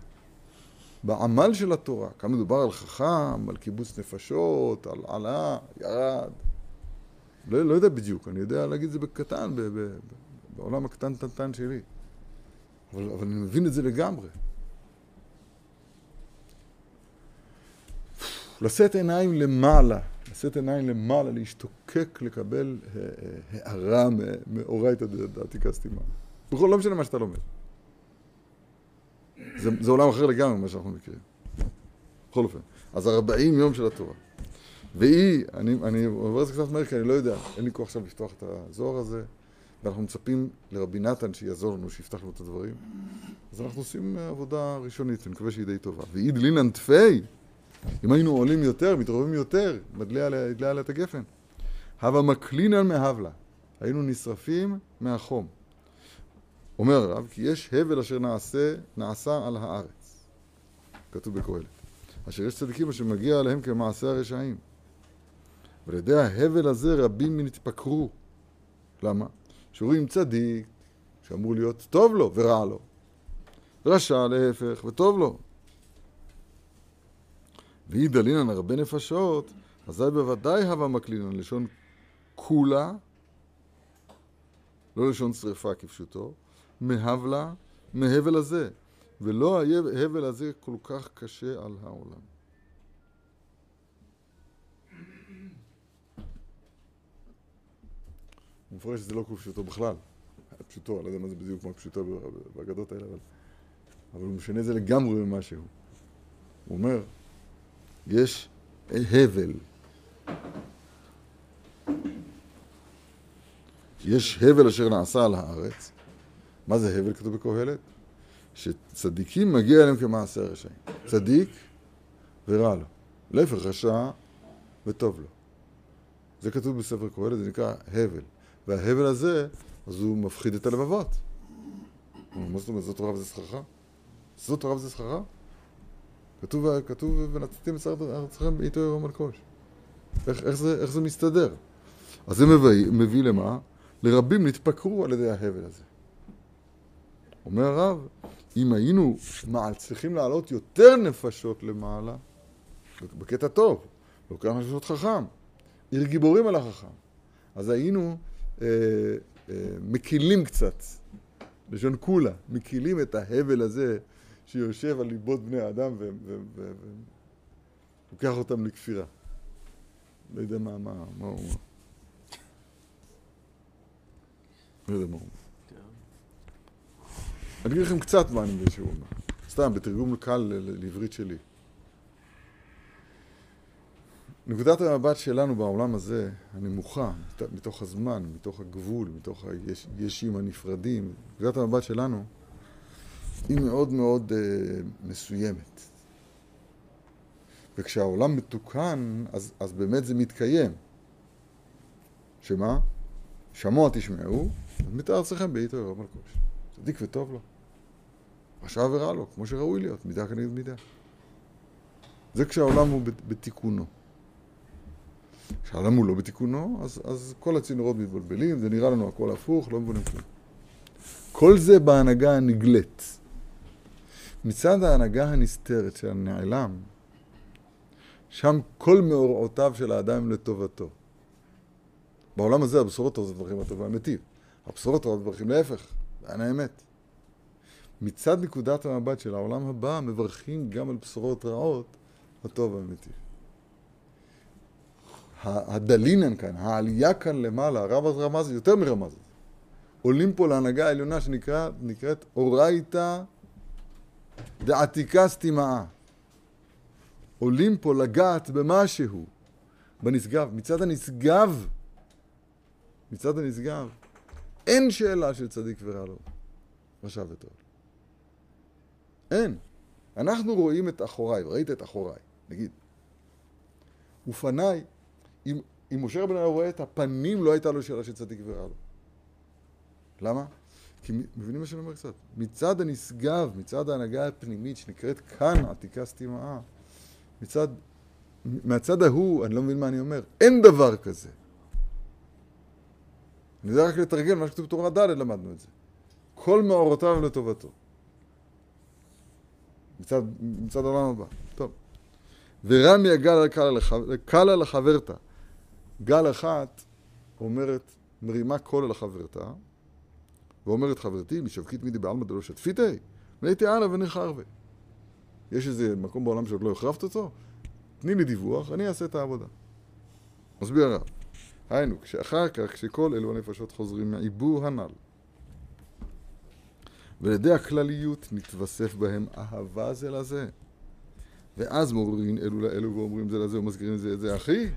בעמל של התורה, כאן מדובר על חכם, על קיבוץ נפשות, על עלה, ירד. לא, לא יודע בדיוק, אני יודע להגיד את זה בקטן, ב, ב, ב, בעולם הקטן-טנטן שלי. אבל, אבל אני מבין את זה לגמרי. לשאת עיניים למעלה, לשאת עיניים למעלה, להשתוקק, לקבל אה, אה, הערה מאורייתא דעתיקה סתימה. בכל לא משנה מה שאתה לומד. זה, זה עולם אחר לגמרי ממה שאנחנו מכירים. בכל אופן. אז 40 יום של התורה. והיא, אני, אני עובר את זה קצת מהר כי אני לא יודע, אין לי כוח עכשיו לפתוח את הזוהר הזה, ואנחנו מצפים לרבי נתן שיעזור לנו, שיפתח לנו את הדברים. אז אנחנו עושים עבודה ראשונית, אני מקווה שהיא די טובה. ואיד לינן תפי, אם היינו עולים יותר, מתרוממים יותר, מדליה עליה את הגפן. הווה מקלינן מהבלה, היינו נשרפים מהחום. אומר הרב, כי יש הבל אשר נעשה, נעשה על הארץ. כתוב בקהלת. אשר יש צדיקים אשר מגיע עליהם כמעשה הרשעים. ועל ידי ההבל הזה רבים נתפקרו. למה? שרואים צדיק שאמור להיות טוב לו ורע לו. רשע להפך וטוב לו. ואי דלינן הרבה נפשות, אזי בוודאי הווה מקלינן לשון כולה, לא לשון שרפה כפשוטו, מהבלה, מהבל הזה. ולא ההבל הזה כל כך קשה על העולם. הוא מפרש שזה לא כפשוטו בכלל. פשוטו, אני לא יודע מה זה בדיוק כמו פשוטו באגדות האלה, אבל, אבל הוא משנה את זה לגמרי ממה שהוא. הוא אומר, יש הבל. יש הבל אשר נעשה על הארץ. מה זה הבל כתוב בקהלת? שצדיקים מגיע אליהם כמעשה רשעים. צדיק ורע לו. להפך, רשע וטוב לו. זה כתוב בספר קהלת, זה נקרא הבל. וההבל הזה, אז הוא מפחיד את הלבבות. מה זאת אומרת, זאת תורה וזה שכרך? זאת תורה וזה שכרך? כתוב, כתוב, ונתתם את ארצכם בעיתו ירום מלכוש. איך, איך, זה, איך זה מסתדר? אז זה מביא, מביא למה? לרבים נתפקרו על ידי ההבל הזה. אומר הרב, אם היינו צריכים לעלות יותר נפשות למעלה, בקטע טוב, לוקח נפשות חכם, עיר גיבורים על החכם, אז היינו אה, אה, מקילים קצת, לשון כולה, מקילים את ההבל הזה שיושב על ליבות בני האדם ולוקח אותם לכפירה. לא יודע מה, מה, מה הוא אומר. לא יודע מה הוא אומר. אני אגיד לכם קצת מה אני מבין שהוא אומר. סתם, בתרגום קל לעברית שלי. נקודת המבט שלנו בעולם הזה, הנמוכה, מתוך הזמן, מתוך הגבול, מתוך הישים הנפרדים, נקודת המבט שלנו היא מאוד מאוד אה, מסוימת. וכשהעולם מתוקן, אז, אז באמת זה מתקיים. שמה? שמוע תשמעו, מתאר ארצכם בעיתו ירום מלכוש. צדיק וטוב לו. רשע ורע לו, כמו שראוי להיות, מידה כנגד מידה. זה כשהעולם הוא בתיקונו. כשהעולם הוא לא בתיקונו, אז, אז כל הצינורות מתבלבלים, זה נראה לנו הכל הפוך, לא מבינים כלום. כל זה בהנהגה הנגלית. מצד ההנהגה הנסתרת של הנעלם, שם כל מאורעותיו של האדם לטובתו. בעולם הזה הבשורות טובות דברים הטוב והמיטיב. הבשורות טובות דברים להפך, בעין האמת. מצד נקודת המבט של העולם הבא, מברכים גם על בשורות רעות, הטוב והמיטיב. הדלינן כאן, העלייה כאן למעלה, הרב רמז יותר מרמז. עולים פה להנהגה העליונה שנקראת אורייתא דעתיקה סתימאה. עולים פה לגעת במשהו, בנשגב. מצד הנשגב, מצד הנשגב, אין שאלה של צדיק ורע לו, רשע וטוב. אין. אנחנו רואים את אחוריי, ראית את אחוריי, נגיד. ופניי, אם, אם משה רבנו היה רואה את הפנים, לא הייתה לו שאלה של צדיק ורע לו. למה? כי מבינים מה שאני אומר קצת? מצד הנשגב, מצד ההנהגה הפנימית שנקראת כאן עתיקה סתימאה, מצד, מהצד ההוא, אני לא מבין מה אני אומר, אין דבר כזה. אני יודע רק לתרגל מה שכתוב בתורה ד' למדנו את זה. כל מאורותיו לטובתו. מצד, מצד העולם הבא. טוב. ורמי הגל קלה לחברתה. גל אחת אומרת, מרימה קול אל החברתה, ואומרת חברתי, משווקית מידי בעלמא דלא שתפיתי, והייתי הלאה ונחרבה. יש איזה מקום בעולם שעוד לא החרבת אותו? תני לי דיווח, אני אעשה את העבודה. מסביר הרב. היינו, כשאחר כך, כשכל אלו הנפשות חוזרים מעיבור הנ"ל, ולידי הכלליות נתווסף בהם אהבה זה לזה. ואז מורים אלו לאלו ואומרים זה לזה ומזכירים זה את זה, אחי,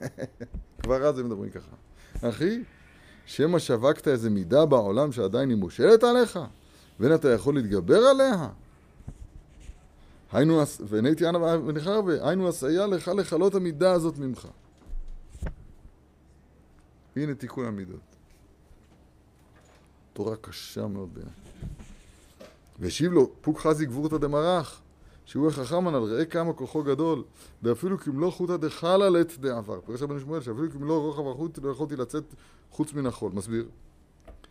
כבר אז הם מדברים ככה. אחי, שמא שווקת איזה מידה בעולם שעדיין היא מושלת עליך, ואין אתה יכול להתגבר עליה? היינו, ונהייתי אנה ונחרבה, היינו עשיה לך לכלות המידה הזאת ממך. הנה תיקון המידות. תורה קשה מאוד בעיניי. והשיב לו, פוק חזי גבורתא דמרח, שהוא החכם הנ"ל, ראה כמה כוחו גדול, ואפילו כמלוא חוטא דחלה לית דעבר. פירוש רבנו שמואל, שאפילו כמלוא רוחב החוט לא יכולתי לצאת חוץ מן החול. מסביר.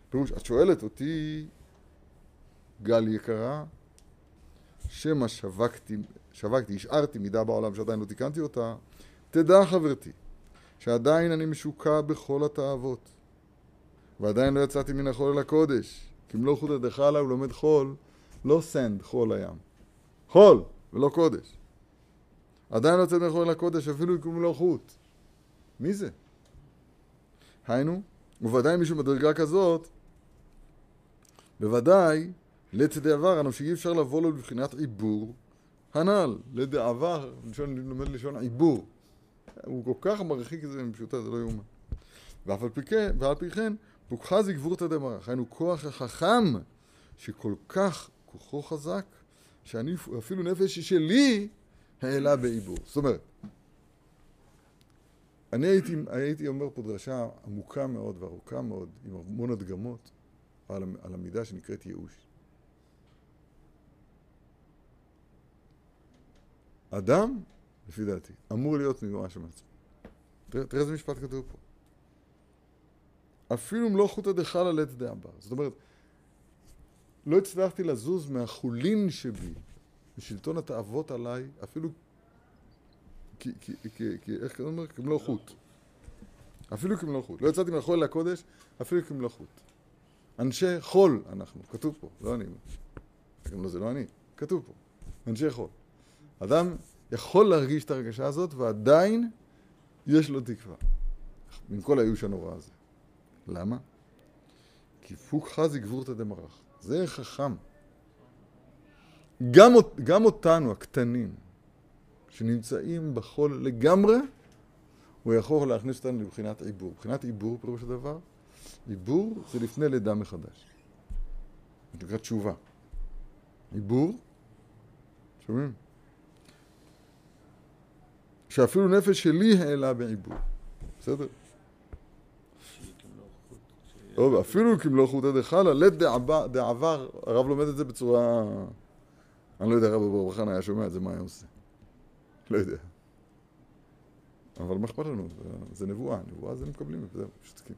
פירוש, את שואלת אותי, גל יקרה, שמא שווקתי, שווקתי, השארתי מידה בעולם שעדיין לא תיקנתי אותה, תדע חברתי, שעדיין אני משוקע בכל התאוות, ועדיין לא יצאתי מן החול אל הקודש, כמלוא חוטא דחלה הוא לומד חול, לא סנד, חול הים. חול, ולא קודש. עדיין לא יוצאת מחול לקודש, אפילו אם לא חוט. מי זה? היינו, ובוודאי מישהו מדרגה כזאת, בוודאי, לצדי עבר, אנו שאי אפשר לבוא לו לבחינת עיבור הנ"ל, לדעבר, לשון, לומד לשון עיבור. הוא כל כך מרחיק את זה מפשוטה, זה לא יאומן. ואף על פי כן, כן, פוקחזי גבורתא דמרח, היינו כוח החכם, שכל כך כוחו חזק, שאני אפילו נפש שלי העלה בעיבור. זאת אומרת, אני הייתי, הייתי אומר פה דרשה עמוקה מאוד וארוכה מאוד, עם המון הדגמות, על, על המידה שנקראת ייאוש. אדם, לפי דעתי, אמור להיות מיואש מעצמו. תראה, תראה איזה משפט כתוב פה. אפילו לא חוטא דחלה לית דאמבר. זאת אומרת, לא הצלחתי לזוז מהחולין שבי, משלטון התאוות עליי, אפילו כי, כי, כי, כי איך אתה אומר? כמלוא חוט. אפילו כמלוא חוט. לא יצאתי מהחול לקודש, אפילו כמלוא חוט. אנשי חול אנחנו, כתוב פה, לא אני. גם לא זה לא אני, כתוב פה. אנשי חול. אדם יכול להרגיש את הרגשה הזאת, ועדיין יש לו תקווה. עם כל הייאוש הנורא הזה. למה? כי פוק חזי גבורתא דמרח. זה חכם. גם, גם אותנו, הקטנים, שנמצאים בחול לגמרי, הוא יכול להכניס אותנו לבחינת עיבור. מבחינת עיבור, פירוש הדבר, עיבור זה לפני לידה מחדש. זה נקרא תשובה. עיבור, שומעים? שאפילו נפש שלי העלה בעיבור. בסדר? טוב, אפילו כמלוא חוטא לית דעבר, הרב לומד את זה בצורה... אני לא יודע, הרב ברוך חנה היה שומע את זה, מה היה עושה? לא יודע. אבל מה אכפת לנו? זה נבואה, נבואה זה מקבלים, זהו, שותקים.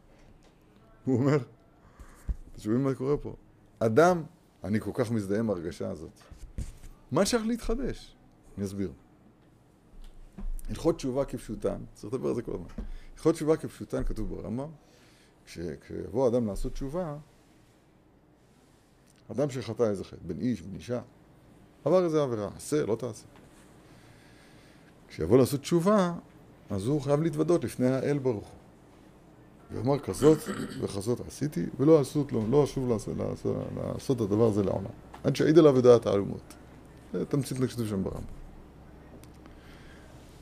הוא אומר, אתם שומעים מה קורה פה? אדם, אני כל כך מזדהה עם ההרגשה הזאת. מה שייך להתחדש? אני אסביר. הלכות תשובה כפשוטן, צריך לדבר על זה כל הזמן. הלכות תשובה כפשוטן כתוב ברמב"ם, כשיבוא אדם לעשות תשובה, אדם שחטא איזה חטא, בן איש, בן אישה, עבר איזה עבירה, עשה, לא תעשה. כשיבוא לעשות תשובה, אז הוא חייב להתוודות לפני האל ברוך הוא. ואומר כזאת וכזאת עשיתי, ולא אסות לו, לא אשוב לעשות, לעשות, לעשות את הדבר הזה לעולם. עד שיעיד עליו ודעת האלומות. זה תמצית מה שכתוב שם ברמב"ם.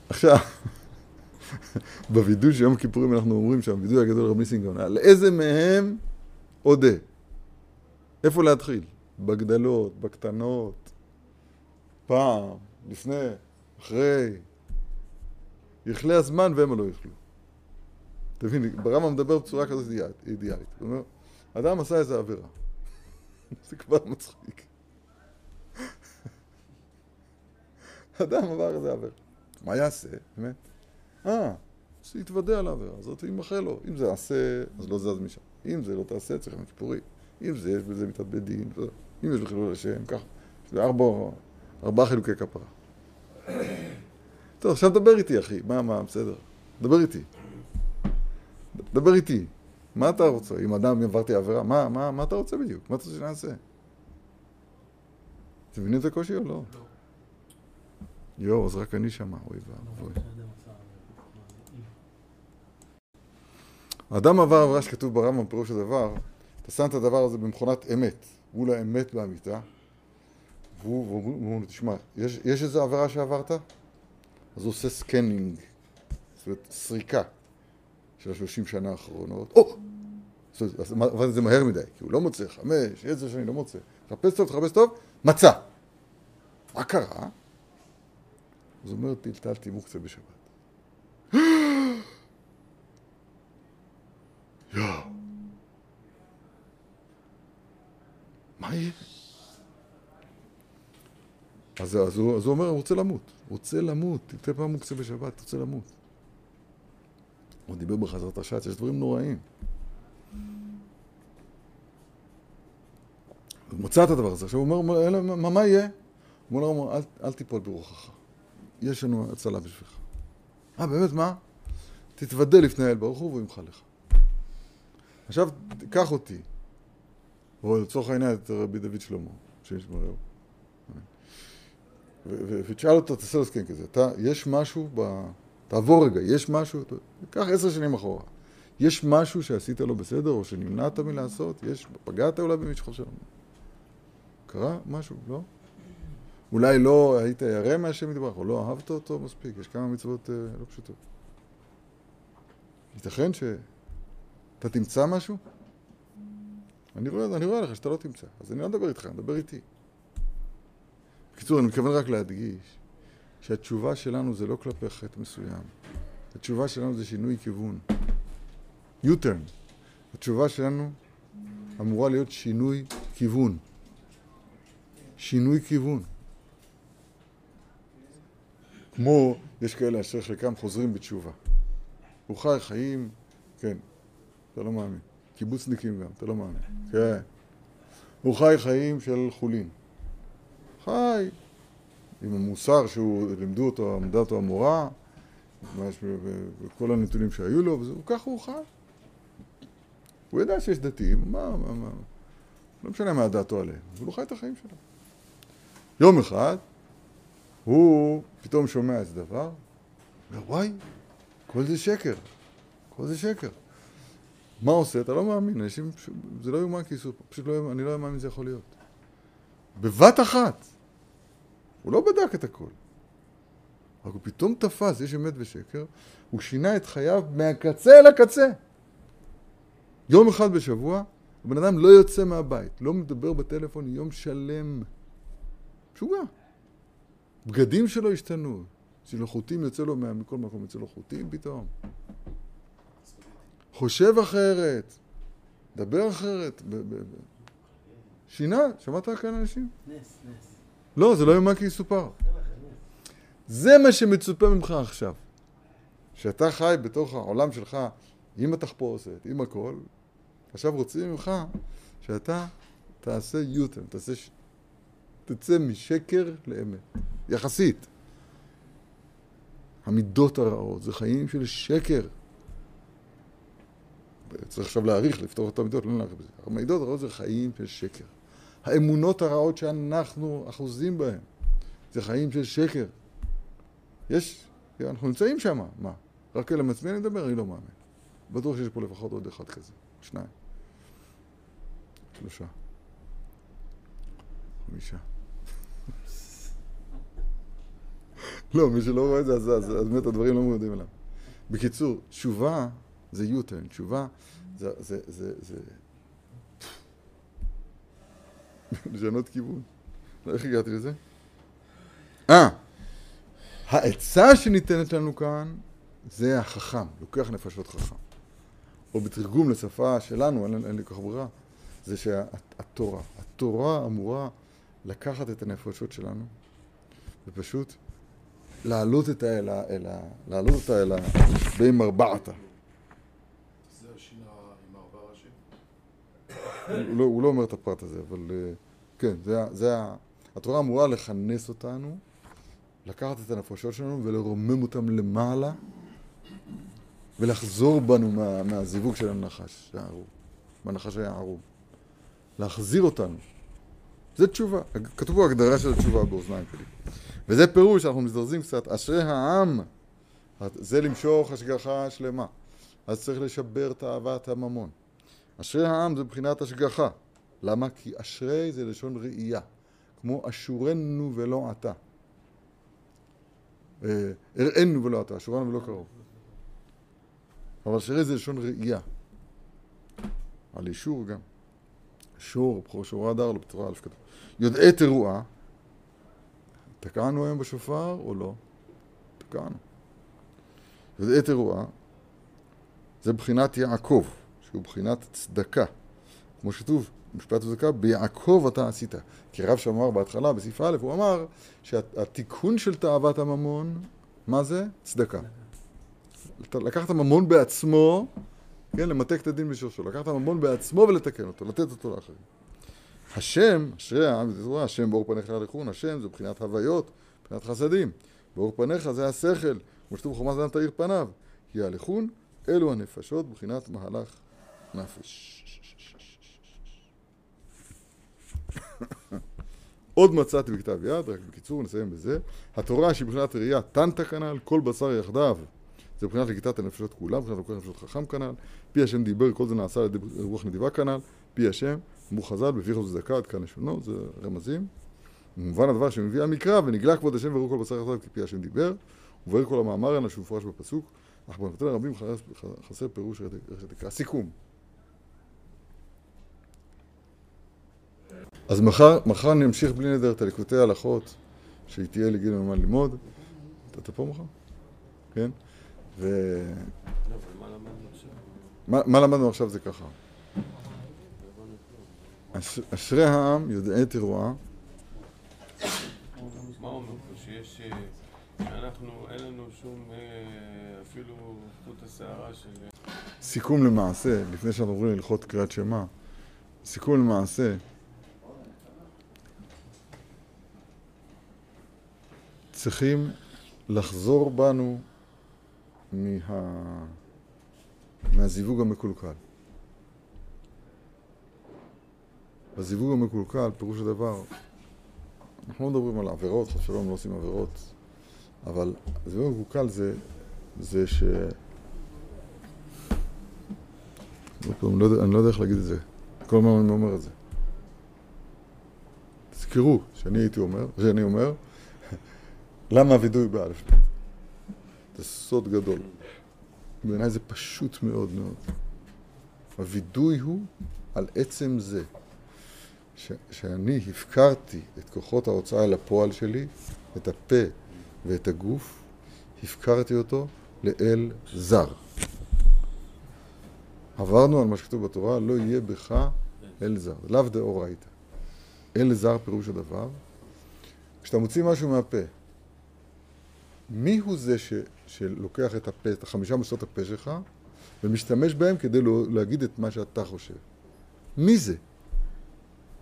עכשיו, בווידוי של יום הכיפורים אנחנו אומרים שם, וידוי הגדול רב ניסים גאון, על איזה מהם אודה? איפה להתחיל? בגדלות, בקטנות, פעם, לפני, אחרי. יכלה הזמן והם לא יאכלו. תבין, ברמב"ם מדבר בצורה כזאת אידיאלית. הוא אומר, אדם עשה איזה עבירה. זה כבר מצחיק. אדם עבר איזה עבירה. מה יעשה? באמת? אה, שיתוודה על העבירה הזאת וימחה לו. אם זה עשה, אז לא זז משם. אם זה לא תעשה, צריך עם כיפורי. אם זה, יש בזה מיתת בית דין. אם יש בחילול השם, ככה. זה ארבע, ארבעה חילוקי כפרה. טוב, עכשיו דבר איתי, אחי. מה, מה, בסדר. דבר איתי. דבר איתי. מה אתה רוצה? אם אדם עברתי עבירה, מה, מה, מה אתה רוצה בדיוק? מה אתה רוצה שנעשה? אתם מבינים את הקושי או לא? לא. יואו, אז רק אני שמע, אוי ואבוי. האדם עבר עבירה שכתוב ברמב"ם, פירוש הדבר, אתה שם את הדבר הזה במכונת אמת. מול האמת באמיתה, והוא אומר לו, תשמע, יש, יש איזו עבירה שעברת? אז הוא עושה scanning, זאת אומרת, סריקה של השלושים שנה האחרונות. או! אבל זה מהר מדי, כי הוא לא מוצא חמש, עשר שנים לא מוצא. תחפש טוב, תחפש טוב, מצא. מה קרה? אז הוא אומר, טלטלתי מוקצה בשבת. יואו. מה יהיה? אז, אז, הוא, אז הוא אומר, הוא רוצה למות. רוצה למות. תראה פעם מוקצה בשבת, רוצה למות. הוא דיבר בחזרת השץ, יש דברים נוראים. הוא מצא את הדבר הזה. עכשיו הוא אומר, "אלא, מה, מה יהיה? הוא אומר אל, אל תיפול ברוחך. יש לנו הצלה בשבילך. אה, באמת, מה? תתוודה לפני האל ברוך הוא והוא ימחל לך. עכשיו, קח אותי, או לצורך העניין את רבי דוד שלמה, שישמרהו. ו- ו- ותשאל אותו, תעשה לו סכן כזה, אתה, יש משהו ב... תעבור רגע, יש משהו, קח עשר שנים אחורה. יש משהו שעשית לא בסדר, או שנמנעת מלעשות? יש, פגעת אולי במישהו חושב? קרה משהו, לא? אולי לא היית ירא מהשם יתברך, או לא אהבת אותו מספיק, יש כמה מצוות אה, לא פשוטות. ייתכן שאתה תמצא משהו? אני רואה, אני רואה לך שאתה לא תמצא, אז אני לא מדבר איתך, אני מדבר איתי. בקיצור, אני מתכוון רק להדגיש שהתשובה שלנו זה לא כלפי חטא מסוים. התשובה שלנו זה שינוי כיוון. U-turn. התשובה שלנו אמורה להיות שינוי כיוון. שינוי כיוון. כמו, יש כאלה אשר חלקם חוזרים בתשובה. הוא חי חיים, כן, אתה לא מאמין. קיבוצניקים גם, אתה לא מאמין. כן. הוא חי חיים של חולין. חי עם המוסר שהוא, לימדו אותו, עמדה אותו המורה, וכל הנתונים שהיו לו, וזה, ככה הוא חי. הוא ידע שיש דתיים, מה, מה, מה, לא משנה מה דעתו עליהם, אבל הוא חי את החיים שלו. יום אחד, הוא פתאום שומע איזה דבר, אומר, וואי, כל זה שקר, כל זה שקר. מה עושה? אתה לא מאמין, אנשים, זה לא יאומן כי פשוט לא אני לא מאמין שזה יכול להיות. בבת אחת, הוא לא בדק את הכל. רק הוא פתאום תפס, יש אמת ושקר, הוא שינה את חייו מהקצה אל הקצה. יום אחד בשבוע, הבן אדם לא יוצא מהבית, לא מדבר בטלפון יום שלם. משוגע. בגדים שלו השתנו. של חוטים יוצא לו, מה- מכל מקום יוצא לו חוטים פתאום. חושב אחרת, דבר אחרת. ב- ב- ב- שינה, שמעת כאן אנשים? נס, נס. לא, זה לא יאומן כי יסופר. זה מה שמצופה ממך עכשיו. שאתה חי בתוך העולם שלך עם התחפושת, עם הכל, עכשיו רוצים ממך שאתה תעשה יוטן, תעשה... ש- תצא משקר לאמת, יחסית. המידות הרעות זה חיים של שקר. צריך עכשיו להעריך, לפתור את המידות, לא נעריך בזה. המידות הרעות זה חיים של שקר. האמונות הרעות שאנחנו אחוזים בהן, זה חיים של שקר. יש, אנחנו נמצאים שם, מה? רק אל עצמי אני מדבר, אני לא מאמין. בטוח שיש פה לפחות עוד אחד כזה, שניים, שלושה, חמישה. לא, מי שלא רואה את זה, אז, אז, אז באמת הדברים לא מיודעים עליו. בקיצור, תשובה זה U-turn, תשובה זה, זה, זה, זה... לשנות כיוון. לא, איך הגעתי לזה? אה, העצה שניתנת לנו כאן זה החכם, לוקח נפשות חכם. או בתרגום לשפה שלנו, אין, אין לי כל כך ברירה, זה שהתורה, התורה אמורה לקחת את הנפשות שלנו ופשוט להעלות את האלה, אלה, להעלות אותה אל ה... בין ארבעתה. זה השינה עם ארבע ראשים? הוא לא, הוא לא אומר את הפרט הזה, אבל אה, כן, זה, זה. התורה אמורה לכנס אותנו, לקחת את הנפשות שלנו ולרומם אותם למעלה ולחזור בנו מה, מהזיווג של הנחש, הערוב, מהנחש היה ערוב. להחזיר אותנו. זה תשובה. כתוב פה הגדרה של התשובה באוזניים שלי. וזה פירוש, אנחנו מזדרזים קצת, אשרי העם. זה למשוך השגחה שלמה. אז צריך לשבר תאוות הממון. אשרי העם זה מבחינת השגחה. למה? כי אשרי זה לשון ראייה, כמו אשורנו ולא עתה. אה, הראינו ולא עתה, אשורנו ולא קרוב. אבל אשרי זה לשון ראייה. על אישור גם. שור, בכור שור הדר, לא בצורה א' כתוב. יודעי תרועה, תקענו היום בשופר או לא? תקענו. יודעי תרועה, זה בחינת יעקב, שהוא בחינת צדקה. כמו שכתוב, משפט צדקה, ביעקב אתה עשית. כי רב שאמר בהתחלה, בסעיף א', הוא אמר שהתיקון של תאוות הממון, מה זה? צדקה. לקחת את הממון בעצמו, כן, למתק את הדין בשורשו. לקחת את הממון בעצמו ולתקן אותו, לתת אותו לאחרים. השם, אשרי העם, זה רואה, השם באור פניך לכון, השם זה מבחינת הוויות, מבחינת חסדים. באור פניך זה השכל, כמו שכתוב חומת אדם תאיר פניו. כי הלכון, אלו הנפשות מבחינת מהלך נפש. עוד מצאתי בכתב יד, רק בקיצור נסיים בזה. התורה שהיא מבחינת ראייה, תנתא כנ"ל, כל בשר יחדיו. זה מבחינת לגיטת הנפשות כולם, מבחינת לוקח נפשות חכם כנ"ל. פי השם דיבר, כל זה נעשה על ידי רוח נדיבה כנ"ל. פי השם, אמרו חז"ל, בפיך צדקה, עד כאן לשונו, זה רמזים. במובן הדבר שמביא המקרא, ונגלה כבוד השם וראו כל בשר יחדיו, כי פי השם דיבר. ובאר כל המאמר הנה שמפורש בפסוק, אך במקום הרבים חסר פירוש רשת תקרא. אז מחר, מחר אני אמשיך בלי נדר את הליקוטי ההלכות, שהיא תהיה לגיל מה ללמוד. אתה, פה מחר? כן? ו... מה למדנו עכשיו? זה ככה. אש, אשרי העם יודעי תרועה, מה אומר פה? שיש... אה, שאנחנו, אין לנו שום אה, אפילו חוט השערה של... סיכום למעשה, לפני שאנחנו עוברים להלכות קריאת שמע, סיכום למעשה, צריכים לחזור בנו מה... מהזיווג המקולקל. בזיווג המקולקל, פירוש הדבר, אנחנו לא מדברים על עבירות, חס ושלום לא עושים עבירות, אבל הזיווג המקולקל זה, זה ש... אני לא יודע- אני לא יודע איך להגיד את זה. כל הזמן אני אומר את זה. תזכרו שאני הייתי אומר, שאני אומר, למה הווידוי באלף? זה סוד גדול. בעיניי זה פשוט מאוד מאוד. הווידוי הוא על עצם זה ש- שאני הפקרתי את כוחות ההוצאה אל הפועל שלי, את הפה ואת הגוף, הפקרתי אותו לאל זר. עברנו על מה שכתוב בתורה, לא יהיה בך אל זר, לאו דאורייתא. אל זר פירוש הדבר, כשאתה מוציא משהו מהפה, מי הוא זה ש, שלוקח את הפה, את החמישה מוסדות הפה שלך, ומשתמש בהם כדי לא, להגיד את מה שאתה חושב? מי זה?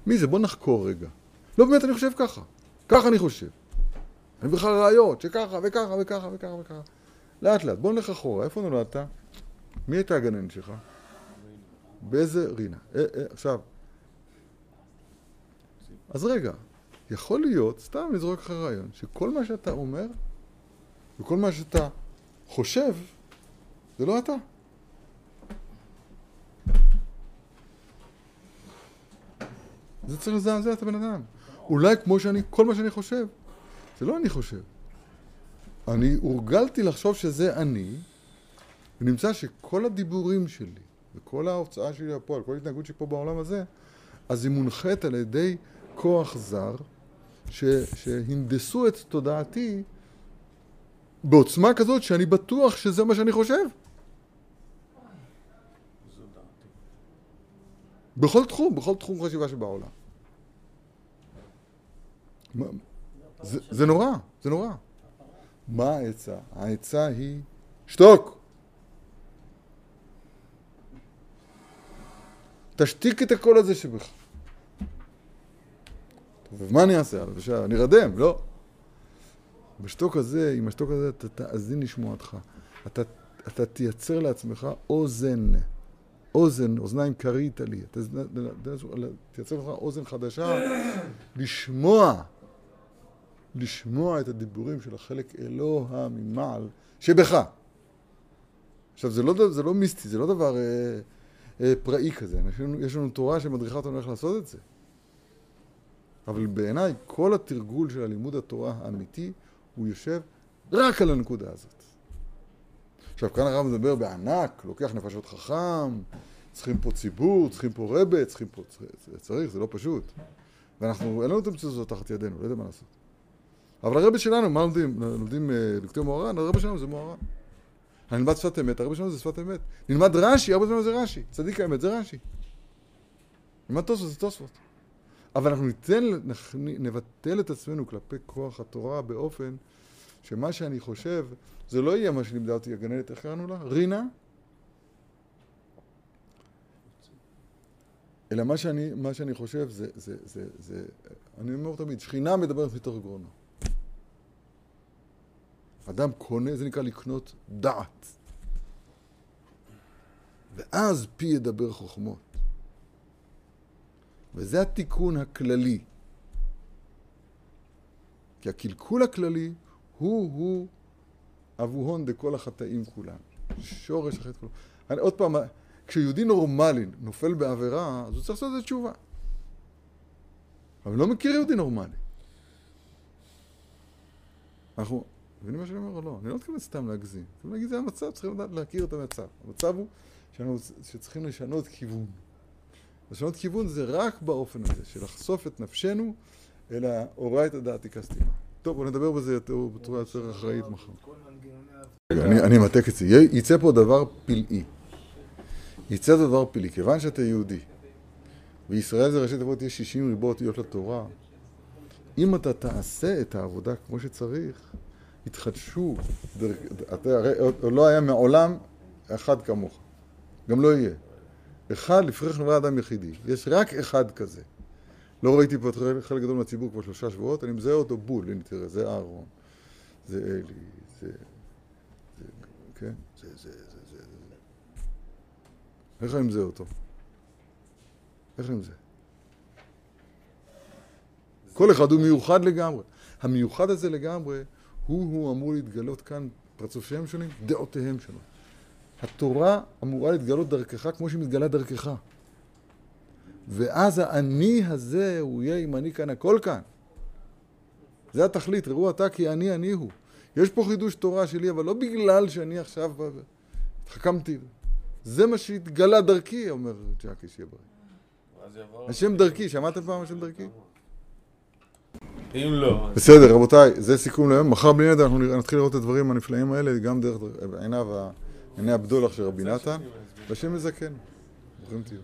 מי זה? בוא נחקור רגע. לא באמת אני חושב ככה, ככה אני חושב. אני בכלל ראיות שככה וככה וככה וככה וככה. לאט לאט, בוא נלך אחורה, איפה נולדת? מי הייתה הגננת שלך? באיזה רינה? אה, אה, עכשיו, אז רגע, יכול להיות, סתם נזרוק לך רעיון, שכל מה שאתה אומר וכל מה שאתה חושב, זה לא אתה. זה צריך לזעזע את הבן אדם. אולי כמו שאני, כל מה שאני חושב, זה לא אני חושב. אני הורגלתי לחשוב שזה אני, ונמצא שכל הדיבורים שלי, וכל ההוצאה שלי לפועל, כל ההתנהגות שלי פה בעולם הזה, אז היא מונחית על ידי כוח זר, ש, שהנדסו את תודעתי בעוצמה כזאת שאני בטוח שזה מה שאני חושב. בכל תחום, בכל תחום חשיבה שבעולם. זה, נורא, זה נורא. מה העצה? העצה היא שתוק. תשתיק את הקול הזה שבך. ומה אני אעשה? אני ארדם, לא. בשתוק הזה, עם השתוק הזה, אתה תאזין לשמועתך. אתה, אתה תייצר לעצמך אוזן. אוזן, אוזניים כרית לי. אתה תייצר לך אוזן חדשה לשמוע, לשמוע את הדיבורים של החלק אלוה ממעל שבך. עכשיו, זה לא, זה לא מיסטי, זה לא דבר... אה, אה, פראי כזה. יש לנו, יש לנו תורה שמדריכה אותנו איך לעשות את זה. אבל בעיניי, כל התרגול של הלימוד התורה האמיתי, הוא יושב רק על הנקודה הזאת. עכשיו, כאן הרב מדבר בענק, לוקח נפשות חכם, צריכים פה ציבור, צריכים פה רבה, צריכים פה... צריך, זה לא פשוט. ואנחנו, אין לנו את המציאות הזאת תחת ידינו, לא יודע מה לעשות. אבל הרבה שלנו, מה לומדים? לומדים אה, לקטוע מוהר"ן? הרבה שלנו זה מוהר"ן. נלמד שפת אמת, הרבה שלנו זה שפת אמת. נלמד רש"י, הרבה שלנו זה רש"י. צדיק האמת זה רש"י. נלמד תוספות זה תוספות. אבל אנחנו ניתן, נבטל את עצמנו כלפי כוח התורה באופן שמה שאני חושב, זה לא יהיה מה שלימדה אותי הגננת, איך קראנו לה? רינה? אלא מה שאני, מה שאני חושב זה, זה, זה, זה, אני אומר תמיד, שכינה מדברת מתוך גרונו. אדם קונה, זה נקרא לקנות דעת. ואז פי ידבר חוכמות. וזה התיקון הכללי. כי הקלקול הכללי הוא-הוא אבוהון דכל החטאים כולם. שורש החטא כולם. אני, עוד פעם, כשיהודי נורמלי נופל בעבירה, אז הוא צריך לעשות את זה תשובה. אבל לא מכיר יהודי נורמלי. אנחנו, מבינים מה שאני אומר או לא? אני לא מתכוון סתם להגזים. אני להגיד, זה המצב, צריכים לדעת להכיר את המצב. המצב הוא שאנחנו, שצריכים לשנות כיוון. לשנות כיוון זה רק באופן הזה, של לחשוף את נפשנו אל האורייתא דעתיקא סתימה. טוב, נדבר בזה יותר, בצורה יותר אחראית מחר. אני אמתק את זה. יצא פה דבר פלאי. יצא דבר פלאי. כיוון שאתה יהודי, וישראל זה ראשי תיבות יש 60 ריבו אותיות לתורה, אם אתה תעשה את העבודה כמו שצריך, יתחדשו, אתה הרי לא היה מעולם אחד כמוך. גם לא יהיה. אחד לפרח נברא אדם יחידי. יש רק אחד כזה. לא ראיתי פה חלק גדול מהציבור כבר שלושה שבועות, אני מזהה אותו בול, הנה תראה, זה אהרון, זה אלי, זה... זה כן? זה, זה, זה, זה, זה. איך אני מזהה אותו? איך אני מזהה? כל אחד הוא מיוחד לגמרי. המיוחד הזה לגמרי, הוא-הוא אמור להתגלות כאן, פרצופיהם שונים, דעותיהם שונות. התורה אמורה להתגלות דרכך כמו שהיא מתגלה דרכך. ואז האני הזה, הוא יהיה אם אני כאן, הכל כאן. זה התכלית, ראו אתה כי אני אני הוא. יש פה חידוש תורה שלי, אבל לא בגלל שאני עכשיו התחכמתי. זה מה שהתגלה דרכי, אומר ג'קי שיהיה בריא. השם דרכי, שמעתם פעם השם דרכי? אם לא... בסדר, רבותיי, זה סיכום להיום. מחר בלי נדע אנחנו נתחיל לראות את הדברים הנפלאים האלה, גם דרך עיניו, עיני הבדולח של רבי נתן, והשם יזכן. ברוכים תהיו.